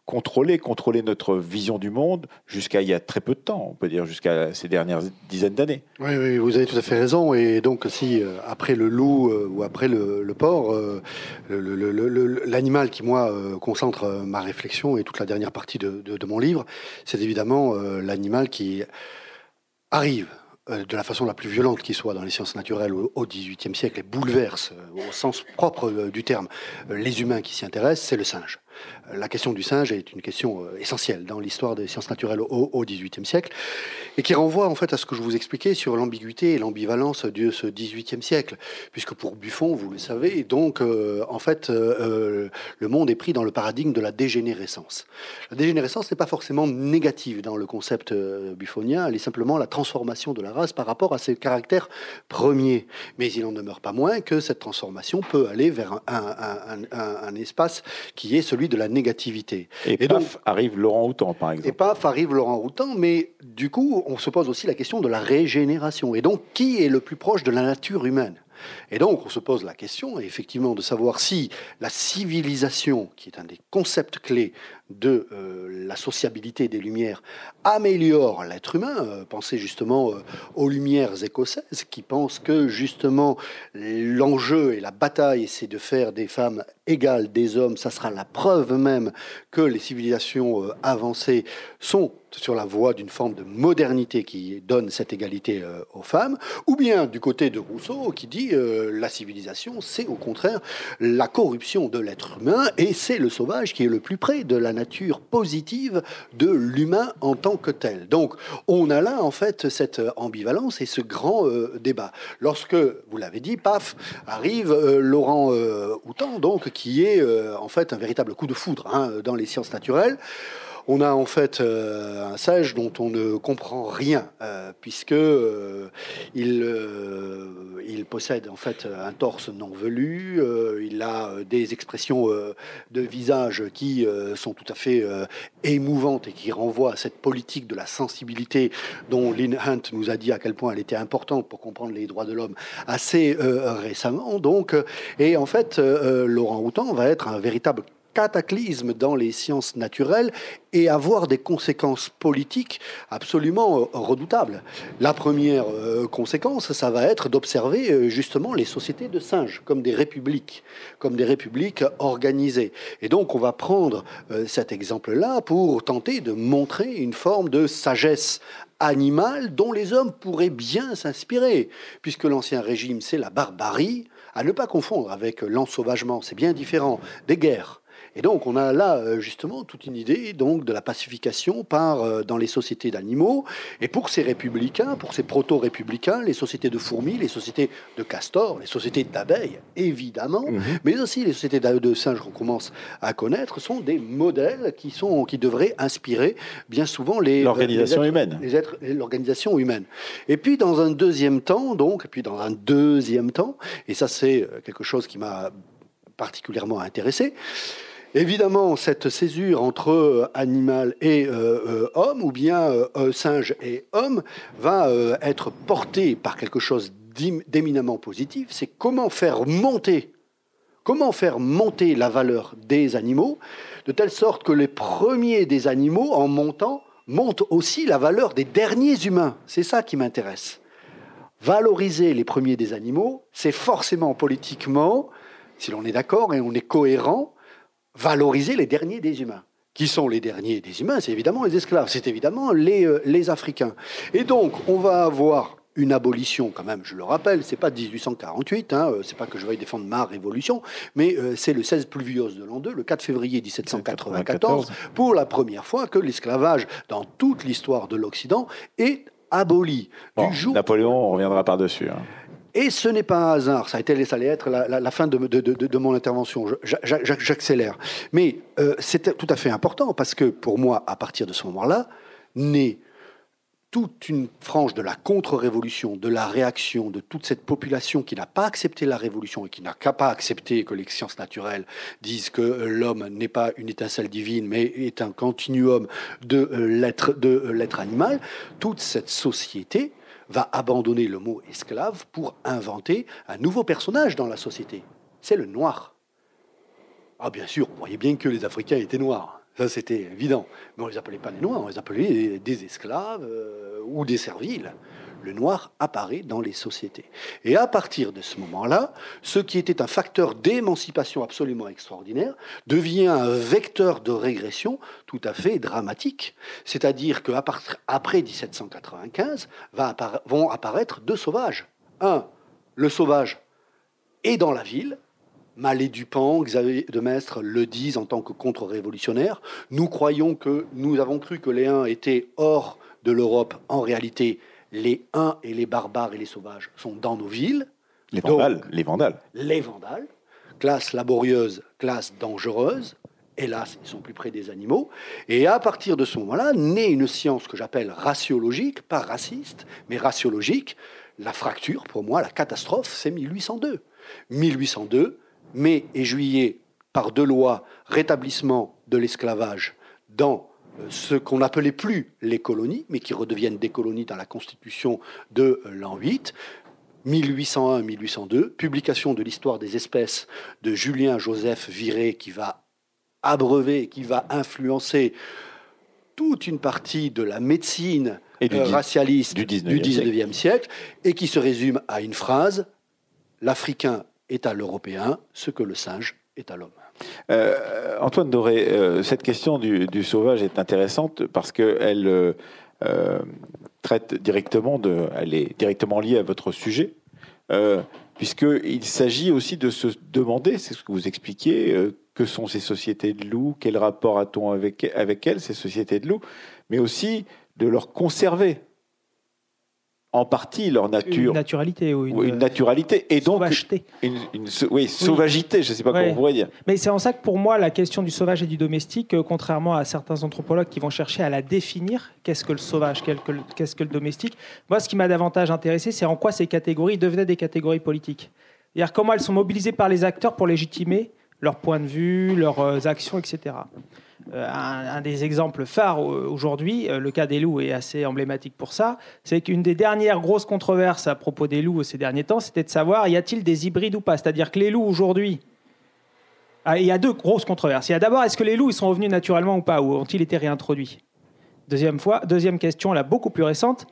contrôler, contrôler notre vision du monde jusqu'à il y a très peu de temps, on peut dire jusqu'à ces dernières dizaines d'années. Oui, oui, vous avez tout à fait raison. Et donc, si euh, après le loup euh, ou après le, porc, euh, l'animal qui, moi, concentre ma réflexion et toute la dernière partie de, de mon livre, c'est évidemment l'animal qui arrive de la façon la plus violente qui soit dans les sciences naturelles au XVIIIe siècle et bouleverse, au sens propre du terme, les humains qui s'y intéressent, c'est le singe la question du singe est une question euh, essentielle dans l'histoire des sciences naturelles au XVIIIe siècle et qui renvoie en fait à ce que je vous expliquais sur l'ambiguïté et l'ambivalence de ce XVIIIe siècle, puisque pour Buffon, vous le savez, donc euh, en fait euh, le monde est pris dans le paradigme de la dégénérescence. La dégénérescence n'est pas forcément négative dans le concept buffonien, elle est simplement la transformation de la race par rapport à ses caractères premiers. Mais il n'en demeure pas moins que cette transformation peut aller vers un, un espace qui est celui de la négativité. Et, paf, donc, arrive Laurent Houtan, par exemple. Et paf, arrive Laurent Houtan, mais du coup, on se pose aussi la question de la régénération. Et donc, qui est le plus proche de la nature humaine? Et donc, on se pose la question, effectivement, de savoir si la civilisation, qui est un des concepts clés de euh, la sociabilité des Lumières, améliore l'être humain. Euh, pensez justement euh, aux Lumières écossaises, qui pensent que justement l'enjeu et la bataille, c'est de faire des femmes égales des hommes. Ça sera la preuve même que les civilisations avancées sont sur la voie d'une forme de modernité qui donne cette égalité euh, aux femmes, ou bien du côté de Rousseau qui dit euh, la civilisation, c'est au contraire la corruption de l'être humain et c'est le sauvage qui est le plus près de la nature positive de l'humain en tant que tel. Donc on a là en fait cette ambivalence et ce grand euh, débat. Lorsque, vous l'avez dit, paf, arrive Laurent Houtan, donc qui est en fait un véritable coup de foudre hein, dans les sciences naturelles. On a en fait euh, un sage dont on ne comprend rien, euh, puisque euh, il, il possède en fait un torse non velu, il a des expressions de visage qui sont tout à fait émouvantes et qui renvoient à cette politique de la sensibilité dont Lynn Hunt nous a dit à quel point elle était importante pour comprendre les droits de l'homme assez récemment. Donc, et en fait, Laurent Houtan va être un véritable cataclysme dans les sciences naturelles et avoir des conséquences politiques absolument euh, redoutables. La première euh, conséquence, ça va être d'observer euh, justement les sociétés de singes comme des républiques, comme des républiques organisées. Et donc on va prendre cet exemple-là pour tenter de montrer une forme de sagesse animale dont les hommes pourraient bien s'inspirer, puisque l'ancien régime, c'est la barbarie, à ne pas confondre avec l'ensauvagement, c'est bien différent, des guerres Et donc, on a là euh, justement toute une idée donc de la pacification par euh, dans les sociétés d'animaux. Et pour ces républicains, pour ces proto-républicains, les sociétés de fourmis, les sociétés de castors, les sociétés d'abeilles, évidemment, Mhm. mais aussi les sociétés de singes qu'on commence à connaître, sont des modèles qui sont qui devraient inspirer bien souvent les L'organisation humaine. les êtres- l'organisation humaine. Et puis dans un deuxième temps, donc, et puis dans un deuxième temps, et ça c'est euh, quelque chose qui m'a particulièrement intéressé. Évidemment, cette césure entre animal et euh, euh, homme, ou bien euh, singe et homme, va être portée par quelque chose d'éminemment positif. C'est comment faire monter, comment faire monter la valeur des animaux, de telle sorte que les premiers des animaux, en montant, montent aussi la valeur des derniers humains. C'est ça qui m'intéresse. Valoriser les premiers des animaux, c'est forcément politiquement, si l'on est d'accord et on est cohérent, valoriser les derniers des humains. Qui sont les derniers des humains C'est évidemment les esclaves, c'est évidemment les, euh, les Africains. Et donc, on va avoir une abolition, quand même, je le rappelle, c'est pas 1848, hein, euh, c'est pas que je veuille défendre ma révolution, mais euh, c'est le 16 pluvios de l'an 2, le 4 février 1794, pour la première fois que l'esclavage, dans toute l'histoire de l'Occident, est aboli. Bon, du jour Napoléon, on reviendra par-dessus. hein. Et ce n'est pas un hasard, ça, a été, ça allait être la, fin de, mon intervention, j'accélère. Mais euh, c'est tout à fait important parce que pour moi, à partir de ce moment-là, naît toute une frange de la contre-révolution, de la réaction, de toute cette population qui n'a pas accepté la révolution et qui n'a qu'à pas accepté que les sciences naturelles disent que euh, l'homme n'est pas une étincelle divine, mais est un continuum de euh, euh, l'être animal. Toute cette société va abandonner le mot esclave pour inventer un nouveau personnage dans la société. C'est le noir. Ah bien sûr, vous voyez bien que les Africains étaient noirs. Ça, c'était évident. Mais on ne les appelait pas les noirs, on les appelait des esclaves euh, ou des serviles. Le noir apparaît dans les sociétés. Et à partir de ce moment-là, ce qui était un facteur d'émancipation absolument extraordinaire devient un vecteur de régression tout à fait dramatique. C'est-à-dire qu'après 1795 va appara- vont apparaître deux sauvages. Un, le sauvage est dans la ville, Mallet Dupont, Xavier de Maistre le disent en tant que contre-révolutionnaires. Nous croyons que nous avons cru que les Huns étaient hors de l'Europe. En réalité, les Huns et les barbares et les sauvages sont dans nos villes. Les Donc, vandales. les vandales. les vandales, classe laborieuse, classe dangereuse. Hélas, ils sont plus près des animaux. Et à partir de ce moment-là, naît une science que j'appelle raciologique, pas raciste, mais raciologique. La fracture, pour moi, la catastrophe, c'est 1802. 1802, mai et juillet, par deux lois, rétablissement de l'esclavage dans ce qu'on n'appelait plus les colonies, mais qui redeviennent des colonies dans la constitution de l'an 8. 1801-1802, publication de l'histoire des espèces de Julien Joseph Viré qui va abreuver, qui va influencer toute une partie de la médecine Et du euh, racialiste du du 19e 19e siècle, et qui se résume à une phrase L'Africain est à l'Européen ce que le singe est à l'homme. Euh, Antoine Doré, euh, cette question du, sauvage est intéressante parce qu'elle euh, traite directement elle est directement liée à votre sujet, puisqu'il s'agit aussi de se demander, c'est ce que vous expliquiez, que sont ces sociétés de loups, quel rapport a-t-on avec, avec elles, ces sociétés de loups, mais aussi de leur conserver en partie leur Une nature, naturalité ou une, une naturalité, et donc sauvageté. une, une oui, sauvagité, je ne sais pas Ouais. comment on pourrait dire. Mais c'est en ça que pour moi, la question du sauvage et du domestique, euh, contrairement à certains anthropologues qui vont chercher à la définir, qu'est-ce que le sauvage, qu'est-ce que le domestique, moi, ce qui m'a davantage intéressé, c'est en quoi ces catégories devenaient des catégories politiques. C'est-à-dire comment elles sont mobilisées par les acteurs pour légitimer leur point de vue, leurs euh, actions, etc. Euh, un, des exemples phares euh, aujourd'hui, euh, le cas des loups est assez emblématique pour ça, c'est qu'une des dernières grosses controverses à propos des loups ces derniers temps, c'était de savoir y a-t-il des hybrides ou pas? C'est-à-dire que les loups aujourd'hui, ah, il y a deux grosses controverses. Il y a d'abord, est-ce que les loups ils sont revenus naturellement ou pas, ou ont-ils été réintroduits? Deuxième fois, deuxième question, là beaucoup plus récente,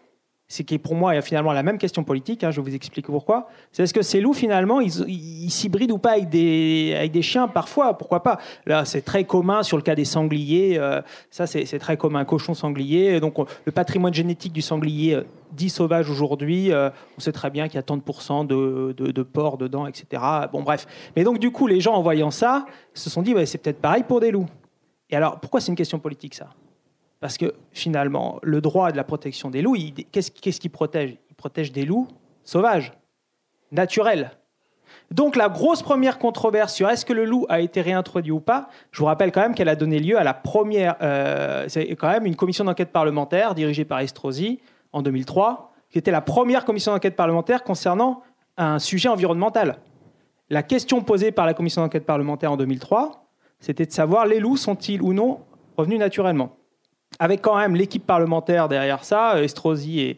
c'est qui pour moi est finalement la même question politique. hein, je vous expliquer pourquoi. C'est est-ce que ces loups finalement ils s'hybrident ou pas avec des avec des chiens parfois Pourquoi pas? Là, c'est très commun sur le cas des sangliers. euh, ça, c'est très commun. Cochon sanglier. Donc, on- le patrimoine génétique du sanglier euh, dit sauvage aujourd'hui, euh, on sait très bien qu'il y a tant de de, de, porcs dedans, etc. Bon, bref. Mais donc, du coup, les gens, en voyant ça, se sont dit, c'est peut-être pareil pour des loups. Et alors, pourquoi c'est une question politique, ça? Parce que finalement, le droit de la protection des loups, qu'est-ce qu'il protège? Il protège des loups sauvages, naturels. Donc la grosse première controverse sur est-ce que le loup a été réintroduit ou pas, je vous rappelle quand même qu'elle a donné lieu à la première, euh, c'est quand même une commission d'enquête parlementaire dirigée par Estrosi en 2003, qui était la première commission d'enquête parlementaire concernant un sujet environnemental. La question posée par la commission d'enquête parlementaire en 2003, c'était de savoir les loups sont-ils ou non revenus naturellement. Avec quand même l'équipe parlementaire derrière ça, Estrosi et,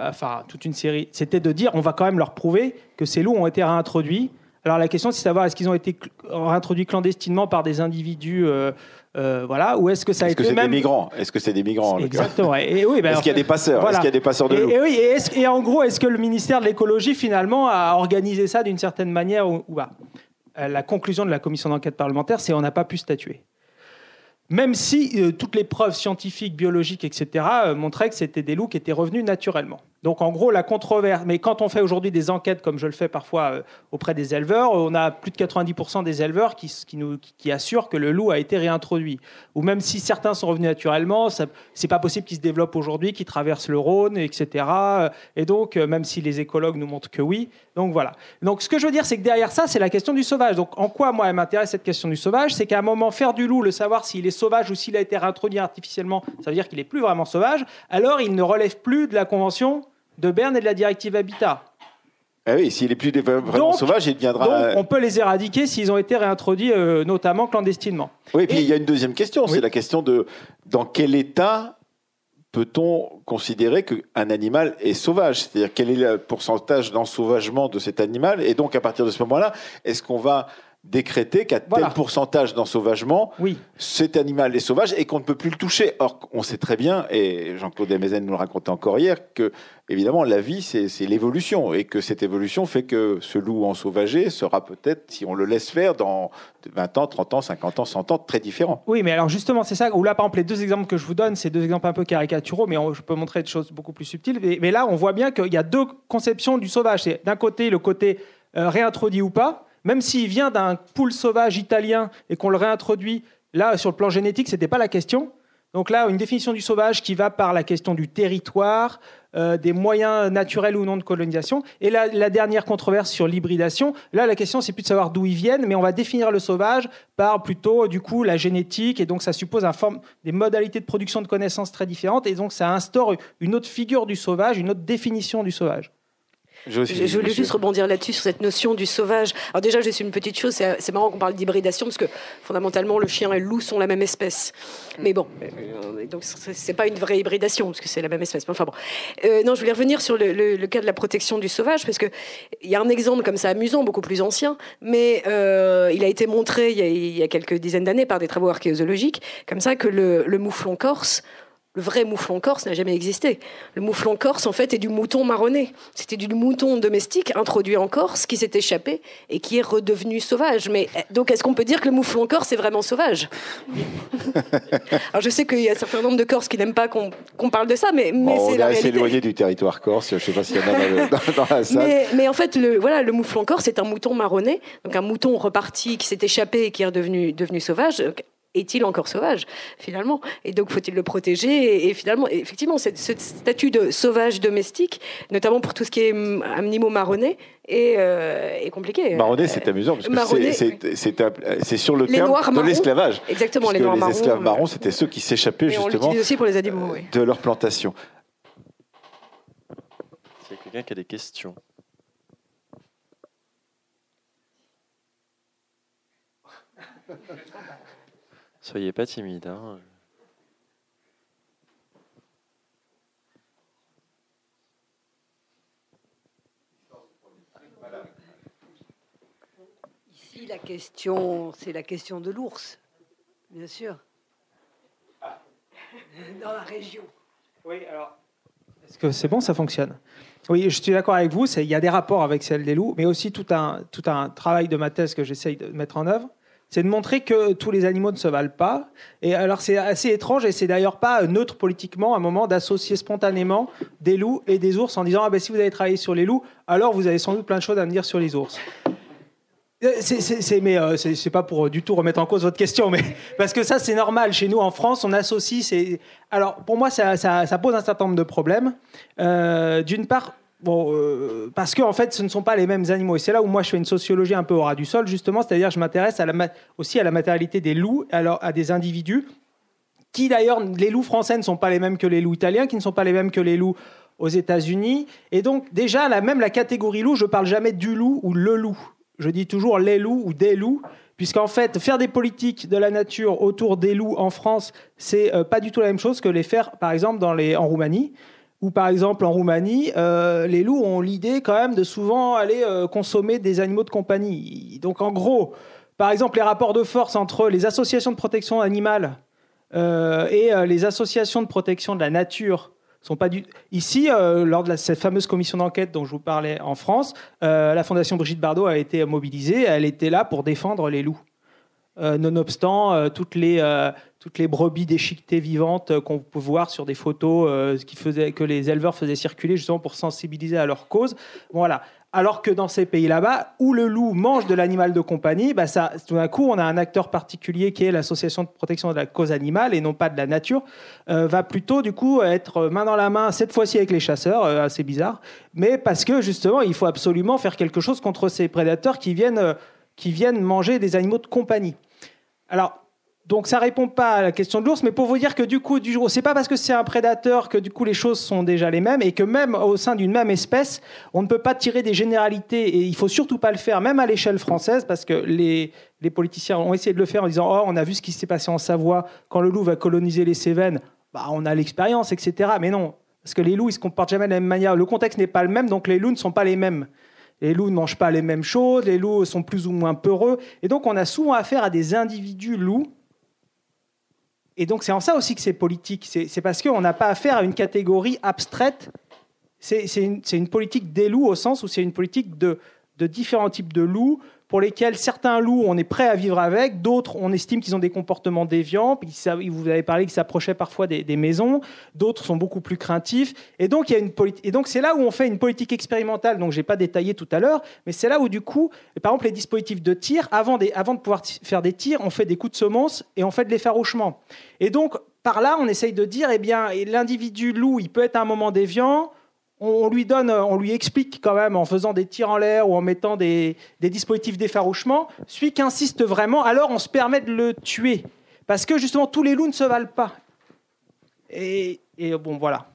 enfin toute une série, c'était de dire on va quand même leur prouver que ces loups ont été réintroduits. Alors la question c'est de savoir est-ce qu'ils ont été réintroduits clandestinement par des individus euh, euh, voilà, ou est-ce que ça a été que même... des migrants? Est-ce que c'est des migrants Exactement. Et, oui, ben, est-ce qu'il y a des passeurs? Est-ce qu'il y a des passeurs de loups? Et, oui. Et, en gros, est-ce que le ministère de l'écologie finalement a organisé ça d'une certaine manière ou, ou euh, La conclusion de la commission d'enquête parlementaire, c'est on n'a pas pu statuer même si euh, toutes les preuves scientifiques, biologiques, etc., euh, montraient que c'était des loups qui étaient revenus naturellement. Donc en gros, la controverse. Mais quand on fait aujourd'hui des enquêtes, comme je le fais parfois euh, auprès des éleveurs, on a plus de 90% des éleveurs qui, assurent que le loup a été réintroduit. Ou même si certains sont revenus naturellement, c'est pas possible qu'ils se développent aujourd'hui, qu'ils traversent le Rhône, etc. Et donc, même si les écologues nous montrent que oui. Donc voilà. Donc ce que je veux dire, c'est que derrière ça, c'est la question du sauvage. Donc en quoi, moi, elle m'intéresse cette question du sauvage? C'est qu'à un moment, faire du loup, le savoir s'il est sauvage ou s'il a été réintroduit artificiellement, ça veut dire qu'il n'est plus vraiment sauvage, alors il ne relève plus de la Convention de Berne et de la directive Habitat. Ah oui, s'il est plus vraiment sauvage, il deviendra. Donc, on peut les éradiquer s'ils ont été réintroduits, euh, notamment clandestinement. Oui, et puis il y a une deuxième question, c'est la question de dans quel état peut-on considérer qu'un animal est sauvage? C'est-à-dire quel est le pourcentage d'ensauvagement de cet animal? Et donc à partir de ce moment-là, est-ce qu'on va décréter qu'à tel pourcentage d'ensauvagement, oui. cet animal est sauvage et qu'on ne peut plus le toucher. Or, on sait très bien, et Jean-Claude Demezen nous le racontait encore hier, que évidemment la vie c'est l'évolution et que cette évolution fait que ce loup ensauvagé sera peut-être, si on le laisse faire, dans 20 ans, 30 ans, 50 ans, 100 ans, très différent. Oui, mais alors justement, c'est ça, où là par exemple les deux exemples que je vous donne, c'est deux exemples un peu caricaturaux, mais je peux montrer des choses beaucoup plus subtiles. Mais, mais là, on voit bien qu'il y a deux conceptions du sauvage. C'est d'un côté le côté euh, réintroduit ou pas, même s'il vient d'un poule sauvage italien et qu'on le réintroduit, là, sur le plan génétique, ce n'était pas la question. Donc là, une définition du sauvage qui va par la question du territoire, euh, des moyens naturels ou non de colonisation. Et la, la dernière controverse sur l'hybridation, là, la question, c'est plus de savoir d'où ils viennent, mais on va définir le sauvage par plutôt, du coup, la génétique. Et donc, ça suppose un des modalités de production de connaissances très différentes. Et donc, ça instaure une autre figure du sauvage, une autre définition du sauvage. Je, voulais juste rebondir là-dessus, sur cette notion du sauvage. Alors déjà, je suis une petite chose, c'est marrant qu'on parle d'hybridation, parce que fondamentalement, le chien et le loup sont la même espèce. Mais bon, euh, donc c'est pas une vraie hybridation, parce que c'est la même espèce. Enfin bon. Euh, non, je voulais revenir sur le, cas de la protection du sauvage, parce qu'il y a un exemple comme ça amusant, beaucoup plus ancien, mais euh, il a été montré il y a, quelques dizaines d'années par des travaux archéologiques, comme ça, que le mouflon corse le vrai mouflon corse n'a jamais existé. Le mouflon corse, en fait, est du mouton marronné. C'était du mouton domestique introduit en Corse qui s'est échappé et qui est redevenu sauvage. Mais donc, est-ce qu'on peut dire que le mouflon corse est vraiment sauvage? Alors, je sais qu'il y a un certain nombre de Corses qui n'aiment pas qu'on parle de ça, mais, mais c'est la réalité. éloigné du territoire corse. Je ne sais pas s'il y en a dans, la salle. Mais, mais, en fait, le, voilà, le mouflon corse est un mouton marronné, donc un mouton reparti qui s'est échappé et qui est redevenu devenu sauvage est-il encore sauvage finalement? Et donc faut-il le protéger? Et, finalement, effectivement, ce statut de sauvage domestique, notamment pour tout ce qui est animaux marronnés, est, euh, compliqué. Marronné, c'est amusant parce que c'est sur le terme de l'esclavage. Exactement, les noirs Les esclaves marrons, c'était ceux qui s'échappaient justement aussi pour les animaux, oui. de leur plantation. S'il y a quelqu'un qui a des questions. Soyez pas timide. Hein. Ici, la question, c'est la question de l'ours, bien sûr. Dans la région. Oui, alors. Est-ce que c'est bon, ça fonctionne? Oui, je suis d'accord avec vous. Il y a des rapports avec celle des loups, mais aussi tout un, tout un travail de ma thèse que j'essaye de mettre en œuvre c'est de montrer que tous les animaux ne se valent pas. Et alors c'est assez étrange et c'est d'ailleurs pas neutre politiquement à un moment d'associer spontanément des loups et des ours en disant ah ben si vous avez travaillé sur les loups, alors vous avez sans doute plein de choses à me dire sur les ours. Euh, C'est, mais euh, c'est, pas pour euh, du tout remettre en cause votre question, mais parce que ça c'est normal. Chez nous en France, on associe. C'est... Alors pour moi, ça, pose un certain nombre de problèmes. Euh, d'une part, euh, parce que en fait, ce ne sont pas les mêmes animaux. Et c'est là où moi je fais une sociologie un peu au ras du sol, justement, c'est-à-dire je m'intéresse aussi à la matérialité des loups, alors à des individus qui d'ailleurs, les loups français ne sont pas les mêmes que les loups italiens, qui ne sont pas les mêmes que les loups aux États-Unis. Et donc, déjà, même la catégorie loup, je parle jamais du loup ou le loup. Je dis toujours les loups ou des loups, puisqu'en fait, faire des politiques de la nature autour des loups en France, c'est euh, pas du tout la même chose que les faire, par exemple, dans les, en Roumanie. Ou par exemple en Roumanie, euh, les loups ont l'idée quand même de souvent aller euh, consommer des animaux de compagnie. Donc en gros, par exemple, les rapports de force entre les associations de protection animale euh, et les associations de protection de la nature sont pas du ici lors de cette fameuse commission d'enquête dont je vous parlais en France la fondation Brigitte Bardot a été mobilisée elle était là pour défendre les loups nonobstant toutes les toutes les brebis déchiquetées vivantes euh, qu'on peut voir sur des photos euh, qui faisaient que les éleveurs faisaient circuler justement pour sensibiliser à leur cause voilà alors que dans ces pays là-bas, où le loup mange de l'animal de compagnie, bah ça, tout d'un coup, on a un acteur particulier qui est l'association de protection de la cause animale et non pas de la nature, euh, va plutôt du coup être main dans la main cette fois-ci avec les chasseurs, euh, assez bizarre, mais parce que justement, il faut absolument faire quelque chose contre ces prédateurs qui viennent, qui viennent manger des animaux de compagnie. Alors, donc ça répond pas à la question de l'ours, mais pour vous dire que du coup, du c'est pas parce que c'est un prédateur que du coup les choses sont déjà les mêmes et que même au sein d'une même espèce, on ne peut pas tirer des généralités et il faut surtout pas le faire, même à l'échelle française, parce que les, les politiciens ont essayé de le faire en disant oh on a vu ce qui s'est passé en Savoie quand le loup va coloniser les Cévennes, bah on a l'expérience, etc. Mais non, parce que les loups ils se comportent jamais de la même manière. Le contexte n'est pas le même, donc les loups ne sont pas les mêmes. Les loups ne mangent pas les mêmes choses, les loups sont plus ou moins peureux, et donc on a souvent affaire à des individus loups et donc c'est en ça aussi que c'est politique. C'est parce qu'on n'a pas affaire à une catégorie abstraite. C'est une, politique des loups au sens où c'est une politique de différents types de loups pour lesquels certains loups on est prêt à vivre avec, d'autres on estime qu'ils ont des comportements déviants. Puis vous avez parlé qu'ils s'approchaient parfois des, maisons, d'autres sont beaucoup plus craintifs. Et donc c'est là où on fait une politique expérimentale. Donc j'ai pas détaillé tout à l'heure, mais c'est là où du coup, par exemple les dispositifs de tir, avant, de pouvoir faire des tirs, on fait des coups de semonce et on fait de l'effarouchement. Et donc, par là, on essaye de dire, eh bien, l'individu loup, il peut être à un moment déviant. On, lui donne, euh, on lui explique quand même en faisant des tirs en l'air ou en mettant des, des dispositifs d'effarouchement. Celui qui insiste vraiment, alors on se permet de le tuer. Parce que justement, tous les loups ne se valent pas. Et bon, voilà.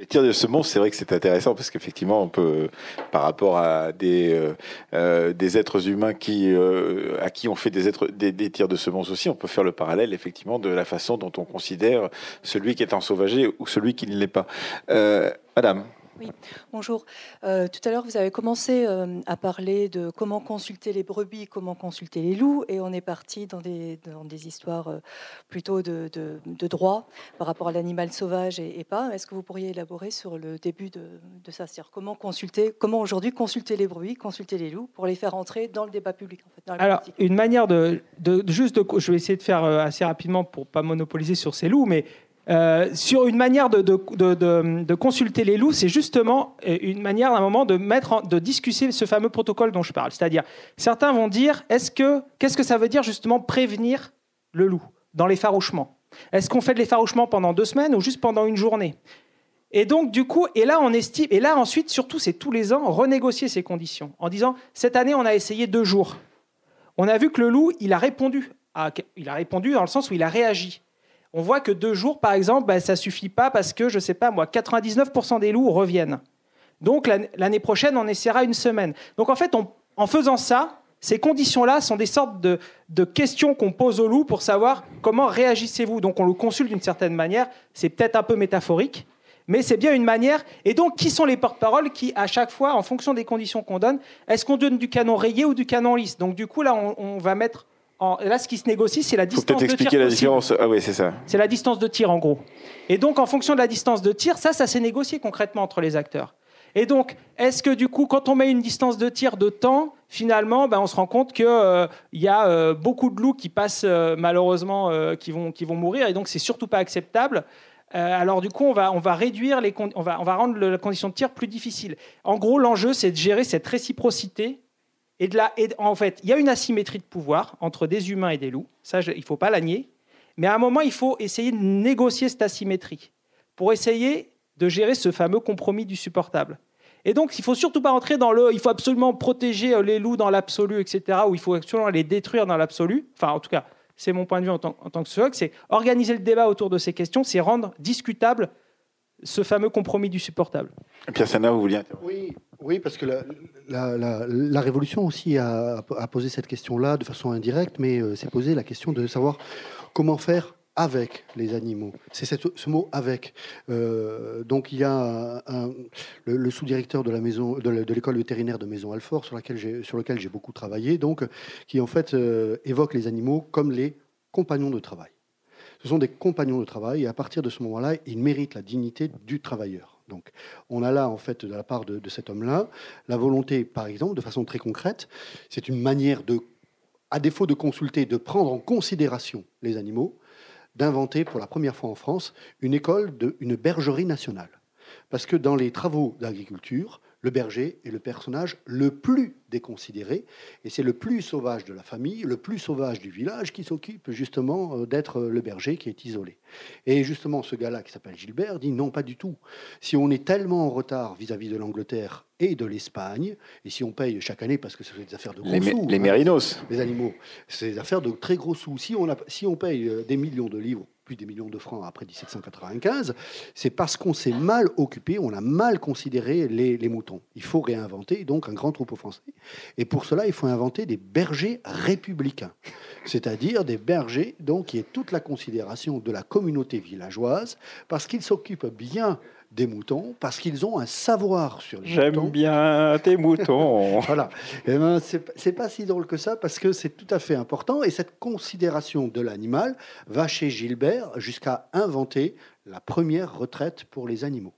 Les tirs de semonce, c'est vrai que c'est intéressant parce qu'effectivement, on peut, par rapport à des, euh, euh, êtres humains qui, euh, à qui on fait des, êtres, des, des tirs de semonce aussi, on peut faire le parallèle effectivement de la façon dont on considère celui qui est ensauvagé ou celui qui ne l'est pas. Euh, Madame, Bonjour. Euh, tout à l'heure, vous avez commencé euh, à parler de comment consulter les brebis, comment consulter les loups, et on est parti dans des, dans des histoires euh, plutôt de, de, de droit par rapport à l'animal sauvage et, et pas. Est-ce que vous pourriez élaborer sur le début de, de ça C'est-à-dire comment consulter, comment aujourd'hui consulter les brebis, consulter les loups pour les faire entrer dans le débat public en fait, dans la Alors, politique? une manière de, juste, je vais essayer de faire assez rapidement pour pas monopoliser sur ces loups, mais euh, sur une manière de, consulter les loups, c'est justement euh, une manière à un moment de discuter ce fameux protocole dont je parle. C'est-à-dire, certains vont dire, est-ce que, qu'est-ce que ça veut dire justement prévenir le loup dans l'effarouchement Est-ce qu'on fait de l'effarouchement pendant deux semaines ou juste pendant une journée? Et donc, du coup, et là, on estime, et là, ensuite, surtout, c'est tous les ans, renégocier ces conditions en disant, cette année, on a essayé deux jours on a vu que le loup, il a répondu. il a répondu dans le sens où il a réagi. On voit que deux jours, par exemple, ben, ça suffit pas parce que, je sais pas moi, 99% des loups reviennent. Donc l'an- l'année prochaine, on essaiera une semaine. Donc en fait, en faisant ça, ces conditions-là sont des sortes de, questions qu'on pose au loup pour savoir comment réagissez-vous. Donc on le consulte d'une certaine manière. C'est peut-être un peu métaphorique, mais c'est bien une manière. Et donc, qui sont les porte-paroles qui, à chaque fois, en fonction des conditions qu'on donne, est-ce qu'on donne du canon rayé ou du canon lisse? Donc, du coup, là, on va mettre. En, là, ce qui se négocie, c'est la faut distance peut-être de tir. expliquer la différence. Ah oui, c'est ça. C'est la distance de tir, en gros. Et donc, en fonction de la distance de tir, ça, ça s'est négocié concrètement entre les acteurs. Et donc, est-ce que du coup, quand on met une distance de tir de temps, finalement, ben, on se rend compte qu'il euh, y a euh, beaucoup de loups qui passent euh, malheureusement, qui, vont, qui vont mourir, et donc c'est surtout pas acceptable. alors du coup, on va, on va réduire les, on va, on va rendre la condition de tir plus difficile. En gros, l'enjeu, c'est de gérer cette réciprocité. Et de la, et en fait, il y a une asymétrie de pouvoir entre des humains et des loups. Ça, il ne faut pas la nier. Mais à un moment, il faut essayer de négocier cette asymétrie pour essayer de gérer ce fameux compromis du supportable. Et donc, il faut surtout pas rentrer dans le. Il faut absolument protéger euh, les loups dans l'absolu, etc., ou il faut absolument les détruire dans l'absolu. Enfin, en tout cas, c'est mon point de vue en tant, en tant que sociologue. C'est organiser le débat autour de ces questions, c'est rendre discutable ce fameux compromis du supportable. Pierre Sana, vous vouliez Oui, oui, parce que la, Révolution aussi a, a, posé cette question-là de façon indirecte, mais euh, s'est posé la question de savoir comment faire avec les animaux. C'est ce mot avec. Euh, donc il y a le, sous-directeur de la maison, de l'école vétérinaire de Maison Alfort, sur, laquelle sur lequel j'ai beaucoup travaillé, donc qui en fait euh, évoque les animaux comme les compagnons de travail. Ce sont des compagnons de travail et à partir de ce moment-là, ils méritent la dignité du travailleur. Donc, on a là, en fait, de la part de, cet homme-là, la volonté, par exemple, de façon très concrète, c'est une manière de, à défaut de consulter, de prendre en considération les animaux, d'inventer pour la première fois en France une école, de, une bergerie nationale. Parce que dans les travaux d'agriculture, le berger est le personnage le plus déconsidéré, et c'est le plus sauvage de la famille, le plus sauvage du village qui s'occupe justement euh, d'être le berger qui est isolé. Et justement, ce gars-là qui s'appelle Gilbert dit non, pas du tout. Si on est tellement en retard vis-à-vis de l'Angleterre et de l'Espagne, et si on paye chaque année, parce que c'est des affaires de gros les, sous, les hein, mérinos, les animaux, c'est des affaires de très gros sous. Si on, a, si on paye euh, des millions de livres plus des millions de francs après 1795, c'est parce qu'on s'est mal occupé, on a mal considéré les, moutons. Il faut réinventer donc un grand troupeau français. Et pour cela, il faut inventer des bergers républicains, c'est-à-dire des bergers qui aient toute la considération de la communauté villageoise, parce qu'ils s'occupent bien des moutons parce qu'ils ont un savoir sur les moutons. J'aime bien tes moutons. voilà. Et eh ben, c'est pas si drôle que ça parce que c'est tout à fait important et cette considération de l'animal va chez Gilbert jusqu'à inventer la première retraite pour les animaux.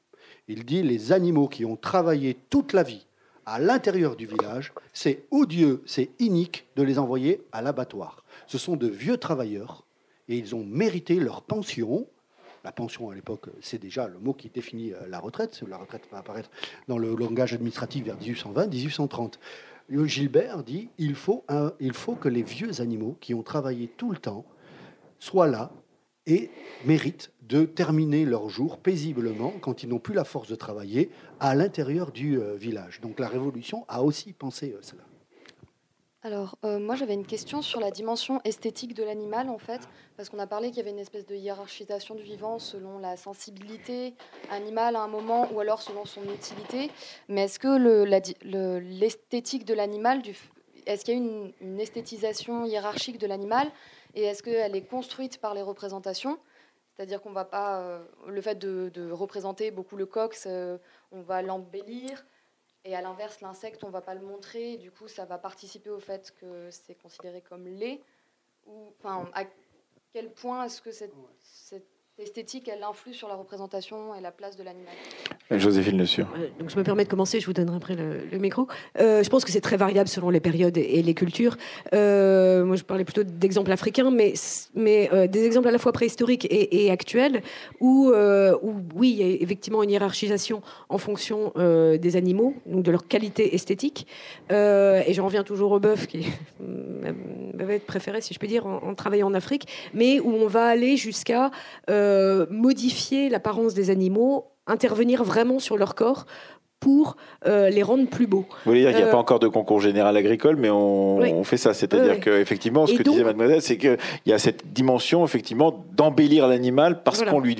Il dit les animaux qui ont travaillé toute la vie à l'intérieur du village, c'est odieux, c'est inique de les envoyer à l'abattoir. Ce sont de vieux travailleurs et ils ont mérité leur pension la pension à l'époque, c'est déjà le mot qui définit euh, la retraite. La retraite va apparaître dans le langage administratif vers 1820-1830. Gilbert dit il faut, que les vieux animaux qui ont travaillé tout le temps soient là et méritent de terminer leur jour paisiblement quand ils n'ont plus la force de travailler à l'intérieur du euh, village. Donc la Révolution a aussi pensé euh, cela. Alors, euh, moi, j'avais une question sur la dimension esthétique de l'animal, en fait, parce qu'on a parlé qu'il y avait une espèce de hiérarchisation du vivant selon la sensibilité animale à un moment, ou alors selon son utilité. Mais est-ce que l'esthétique de l'animal, est-ce qu'il y a une, esthétisation hiérarchique de l'animal, et est-ce qu'elle est construite par les représentations? C'est-à-dire qu'on va pas, euh, le fait de, représenter beaucoup le coq, on va l'embellir, et à l'inverse, l'insecte, on ne va pas le montrer. du coup, ça va participer au fait que c'est considéré comme lait. Ou, à quel point est-ce que cette, cette esthétique, elle influe sur la représentation et la place de l'animal Joséphine Le Sûr. donc je me permets de commencer, je vous donnerai après le, micro. Euh, je pense que c'est très variable selon les périodes et, les cultures. Euh, moi, je parlais plutôt d'exemples africains, mais, mais euh, des exemples à la fois préhistoriques et, actuels, où, où, oui, il y a effectivement une hiérarchisation en fonction des animaux, donc de leur qualité esthétique. et j'en reviens toujours au bœuf, qui va être préféré, si je peux dire, en, en, travaillant en Afrique, mais où on va aller jusqu'à modifier l'apparence des animaux intervenir vraiment sur leur corps pour euh, les rendre plus beaux. Vous voulez dire qu'il n'y a pas euh, encore de concours général agricole, mais on, fait ça. C'est-à-dire qu'effectivement, ce que disait mademoiselle, c'est qu'il y a cette dimension, effectivement, d'embellir l'animal parce qu'on lui,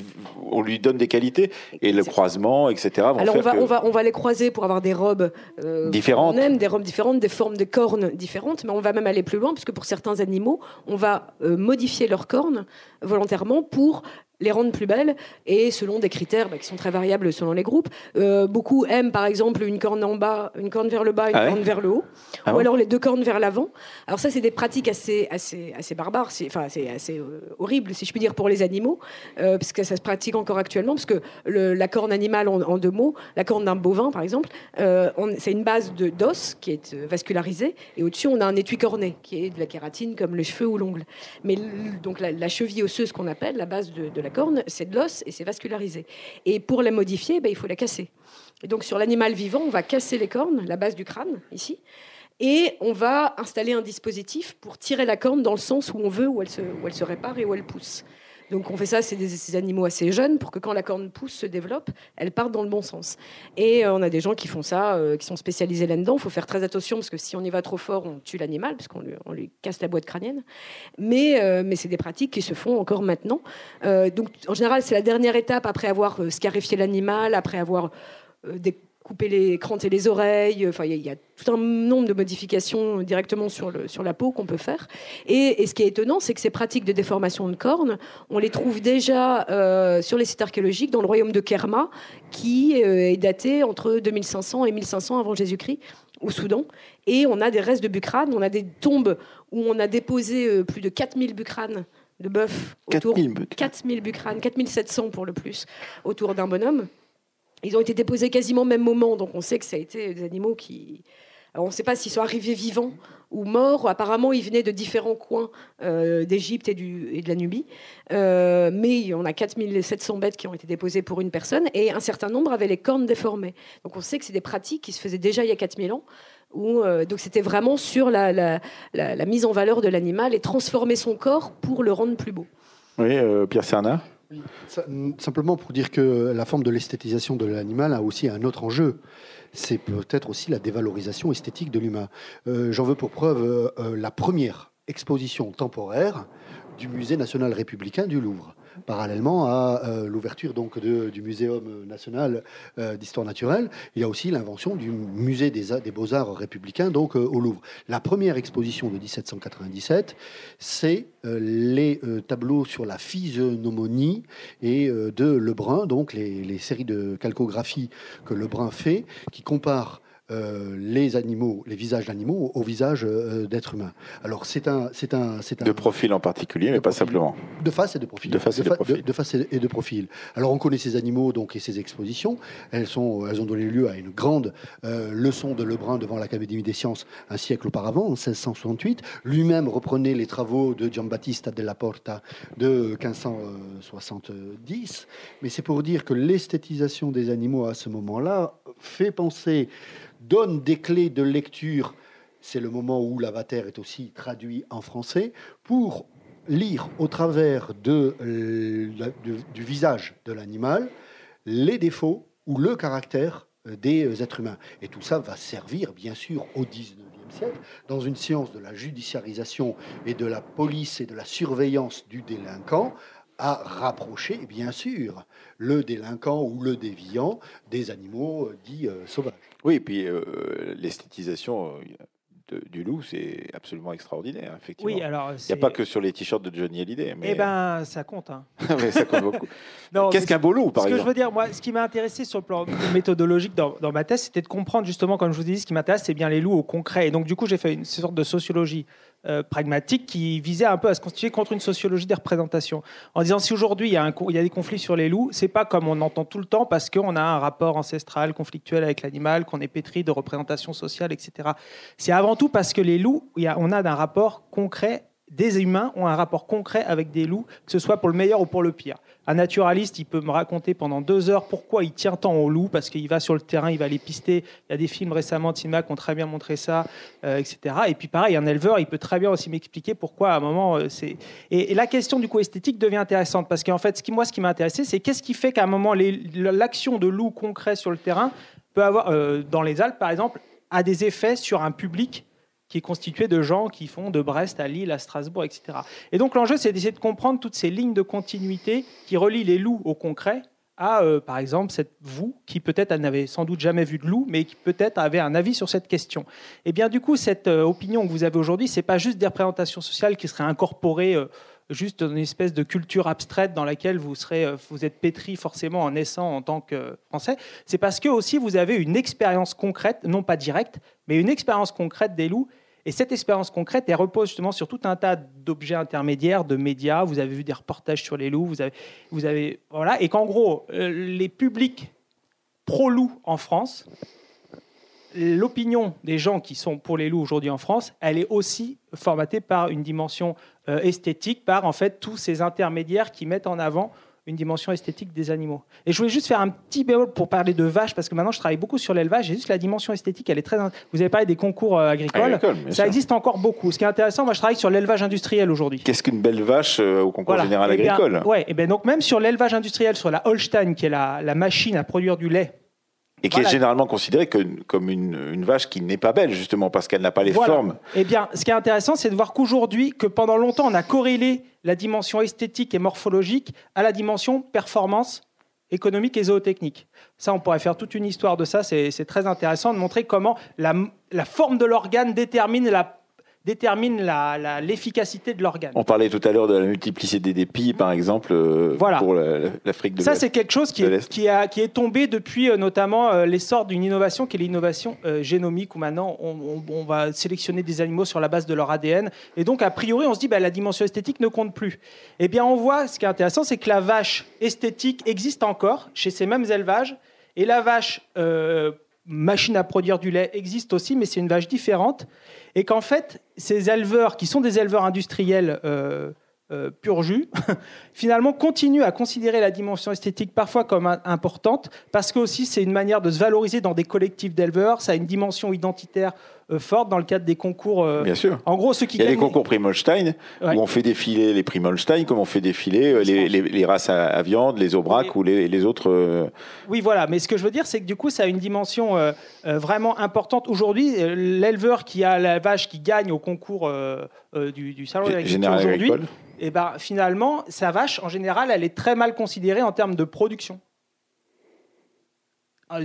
on lui donne des qualités. Et le croisement, etc. Alors, on va, on, va, on va les croiser pour avoir des robes euh, différentes. des robes différentes, des formes de cornes différentes, mais on va même aller plus loin, puisque pour certains animaux, on va modifier leurs cornes volontairement pour les rendre plus belles et selon des critères bah, qui sont très variables selon les groupes. Euh, beaucoup aiment par exemple une corne en bas, une corne vers le bas, une Ah ouais corne vers le haut, Ah ou alors les deux cornes vers l'avant. Alors ça, c'est des pratiques assez, assez, assez barbares, c'est- enfin c'est assez euh, horrible si je puis dire pour les animaux, euh, parce que ça se pratique encore actuellement, parce que le- la corne animale en, en deux mots, la corne d'un bovin par exemple, c'est une base de d'os qui est vascularisée et au-dessus on a un étui corné qui est de la kératine comme les cheveux ou l'ongle. Mais donc la, la cheville osseuse qu'on appelle, la base de, de la corne, c'est de l'os et c'est vascularisé. Et pour la modifier, ben, il faut la casser. Et donc sur l'animal vivant, on va casser les cornes, la base du crâne ici, et on va installer un dispositif pour tirer la corne dans le sens où on veut, où elle se, où elle se répare et où elle pousse. Donc on fait ça, c'est des, des animaux assez jeunes pour que quand la corne pousse, se développe, elle parte dans le bon sens. Et euh, on a des gens qui font ça, euh, qui sont spécialisés là-dedans. Il faut faire très attention parce que si on y va trop fort, on tue l'animal parce qu'on lui, casse la boîte crânienne. Mais, euh, mais c'est des pratiques qui se font encore maintenant. Donc en général, c'est la dernière étape après avoir scarifié l'animal, après avoir euh, découpé les cranté les oreilles. Enfin, il y, a- il y a tout un nombre de modifications directement sur, le, sur la peau qu'on peut faire. Et, et ce qui est étonnant, c'est que ces pratiques de déformation de cornes, on les trouve déjà euh, sur les sites archéologiques dans le royaume de Kerma, qui euh, est daté entre 2500 et 1500 avant Jésus-Christ au Soudan. Et on a des restes de bucranes, on a des tombes où on a déposé euh, plus de 4000 bucranes de bœuf autour 4000 bucranes. 4000 bucranes, 4700 pour le plus, autour d'un bonhomme. Ils ont été déposés quasiment au même moment, donc on sait que ça a été des animaux qui. On ne sait pas s'ils sont arrivés vivants ou morts. Apparemment, ils venaient de différents coins euh, d'Égypte et, de la Nubie. Euh, mais on a 4700 bêtes qui ont été déposées pour une personne et un certain nombre avaient les cornes déformées. Donc on sait que c'est des pratiques qui se faisaient déjà il y a 4000 ans. Où, euh, donc c'était vraiment sur la, mise en valeur de l'animal et transformer son corps pour le rendre plus beau. Oui, Pierre Serna? Simplement pour dire que la forme de l'esthétisation de l'animal a aussi un autre enjeu. C'est peut-être aussi la dévalorisation esthétique de l'humain. Euh, J'en veux pour preuve euh, euh, la première exposition temporaire du Musée national républicain du Louvre, parallèlement à euh, l'ouverture donc du Muséum national euh, d'histoire naturelle. Il y a aussi l'invention du Musée des, beaux-arts républicains donc euh, au Louvre. La première exposition de 1797, c'est les tableaux sur la physionomonie et de Lebrun, donc les, les séries de calcographie que Lebrun fait, qui comparent euh, les animaux, les visages d'animaux au visage euh, d'êtres humains. Alors c'est un, c'est un, c'est un De profil en particulier, mais pas profil. simplement. de face et de profil. De face et de fa- profil. de face et de profil. Alors on connaît ces animaux donc et ces expositions. Elles sont, elles ont donné lieu à une grande euh, leçon de Lebrun devant l'Académie des sciences un siècle auparavant, en 1668. Lui-même reprenait les travaux de Giambattista della Porta de 1570. Mais c'est pour dire que l'esthétisation des animaux à ce moment-là fait penser, donne des clés de lecture. C'est le moment où l'avatar est aussi traduit en français pour lire au travers euh, du, visage de l'animal les défauts ou le caractère euh, des euh, êtres humains. Et tout ça va servir, bien sûr, au 19e siècle, dans une science de la judiciarisation et de la police et de la surveillance du délinquant, à rapprocher, bien sûr, le délinquant ou le déviant des animaux dits sauvages. Oui, et puis euh, l'esthétisation euh, de- du loup, c'est absolument extraordinaire, effectivement. Oui, alors. Il n'y a pas que sur les t-shirts de Johnny Hallyday. Mais... Eh ben, ça compte. hein. mais ça compte beaucoup. Non, Qu'est-ce qu'un beau loup, par ce que je exemple veux dire, moi, ce qui m'a intéressé sur le plan méthodologique dans, dans ma thèse, c'était de comprendre justement, comme je vous dit, ce qui m'intéresse, c'est bien les loups au concret. Et donc, du coup, j'ai fait une sorte de sociologie euh, pragmatique qui visait un peu à se constituer contre une sociologie des représentations. En disant, si aujourd'hui il il y a des conflits sur les loups, c'est pas comme on entend tout le temps parce qu'on a un rapport ancestral, conflictuel avec l'animal, qu'on est pétri de représentations sociales, etc. C'est avant tout parce que les loups, on a un rapport concret des humains ont un rapport concret avec des loups, que ce soit pour le meilleur ou pour le pire. Un naturaliste, il peut me raconter pendant deux heures pourquoi il tient tant aux loups, parce qu'il va sur le terrain, il va les pister. Il y a des films récemment cinéma qui ont très bien montré ça, euh, etc. Et puis pareil, un éleveur, il peut très bien aussi m'expliquer pourquoi à un moment euh, c'est. Et, la question du coup esthétique devient intéressante, parce qu'en fait, ce qui, moi, ce qui m'a intéressé, c'est qu'est-ce qui fait qu'à un moment, l'action de loup concret sur le terrain peut avoir, euh, dans les Alpes par exemple, a des effets sur un public qui est constitué de gens qui font de Brest à Lille, à Strasbourg, etc. Et donc l'enjeu, c'est d'essayer de comprendre toutes ces lignes de continuité qui relient les loups au concret à, euh, par exemple, cette, vous, qui peut-être n'avez sans doute jamais vu de loup, mais qui peut-être avait un avis sur cette question. Et bien du coup, cette euh, opinion que vous avez aujourd'hui, c'est pas juste des représentations sociales qui seraient incorporées euh, juste une espèce de culture abstraite dans laquelle vous, serez, vous êtes pétri forcément en naissant en tant que Français. C'est parce que aussi vous avez une expérience concrète, non pas directe, mais une expérience concrète des loups. Et cette expérience concrète, elle repose justement sur tout un tas d'objets intermédiaires, de médias. Vous avez vu des reportages sur les loups, vous avez, vous avez voilà, et qu'en gros, les publics pro-loups en France, l'opinion des gens qui sont pour les loups aujourd'hui en France, elle est aussi formatée par une dimension euh, esthétique, par en fait tous ces intermédiaires qui mettent en avant une dimension esthétique des animaux. Et je voulais juste faire un petit bémol pour parler de vaches, parce que maintenant je travaille beaucoup sur l'élevage, et juste la dimension esthétique, elle est très... Vous avez parlé des concours euh, agricoles, ça existe encore beaucoup. Ce qui est intéressant, moi je travaille sur l'élevage industriel aujourd'hui. Qu'est-ce qu'une belle vache euh, au concours général eh agricole? Ouais, et bien donc même sur l'élevage industriel, sur la Holstein, qui est la machine à produire du lait et qui est généralement considérée comme une, vache qui n'est pas belle, justement, parce qu'elle n'a pas les formes. Eh bien, ce qui est intéressant, c'est de voir qu'aujourd'hui, que pendant longtemps, on a corrélé la dimension esthétique et morphologique à la dimension performance économique et zootechnique. Ça, on pourrait faire toute une histoire de ça. C'est très intéressant de montrer comment la, la forme de l'organe détermine la détermine l'efficacité de l'organe. On parlait tout à l'heure de la multiplicité des pies, par exemple, euh, pour l'Afrique de l'Ouest. Ça, c'est quelque chose qui est, qui, a, qui est, tombé depuis euh, notamment euh, l'essor d'une innovation qui est l'innovation génomique, où maintenant on, va sélectionner des animaux sur la base de leur ADN. Et donc, a priori, on se dit bah, la dimension esthétique ne compte plus. Eh bien, on voit, ce qui est intéressant, c'est que la vache esthétique existe encore chez ces mêmes élevages. Et la vache machine à produire du lait existe aussi, mais c'est une vache différente. Et qu'en fait, ces éleveurs, qui sont des éleveurs industriels euh, euh, pur jus, finalement continuent à considérer la dimension esthétique parfois comme importante, parce que aussi c'est une manière de se valoriser dans des collectifs d'éleveurs, ça a une dimension identitaire forte dans le cadre des concours. Euh, Bien sûr. En gros, ceux qui Il y a des concours Primolstein où on fait défiler les Primolstein comme on fait défiler euh, les, les, races à, viande, les Aubrac ou les, les autres. Oui, voilà. Mais ce que je veux dire, c'est que du coup, ça a une dimension vraiment importante. Aujourd'hui, l'éleveur qui a la vache qui gagne au concours du, du, salon d'agriculture aujourd'hui, et eh ben, finalement, sa vache, en général, elle est très mal considérée en termes de production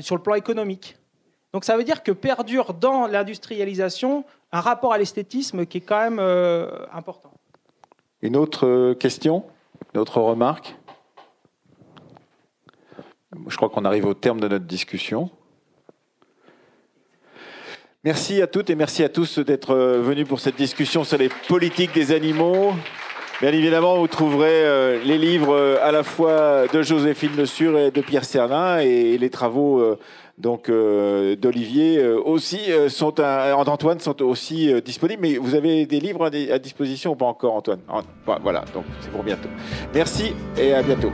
sur le plan économique. Donc ça veut dire que perdure dans l'industrialisation un rapport à l'esthétisme qui est quand même euh, important. Une autre euh, question? Une autre remarque? Je crois qu'on arrive au terme de notre discussion. Merci à toutes et merci à tous d'être euh, venus pour cette discussion sur les politiques des animaux. Bien évidemment, vous trouverez les livres à la fois de Joséphine Le Sur et de Pierre Cernin et les travaux donc euh, d'Olivier euh, aussi euh, sont d'Antoine sont aussi disponibles. Mais vous avez des livres à, disposition ou pas encore, Antoine? Voilà, donc c'est pour bientôt. Merci et à bientôt.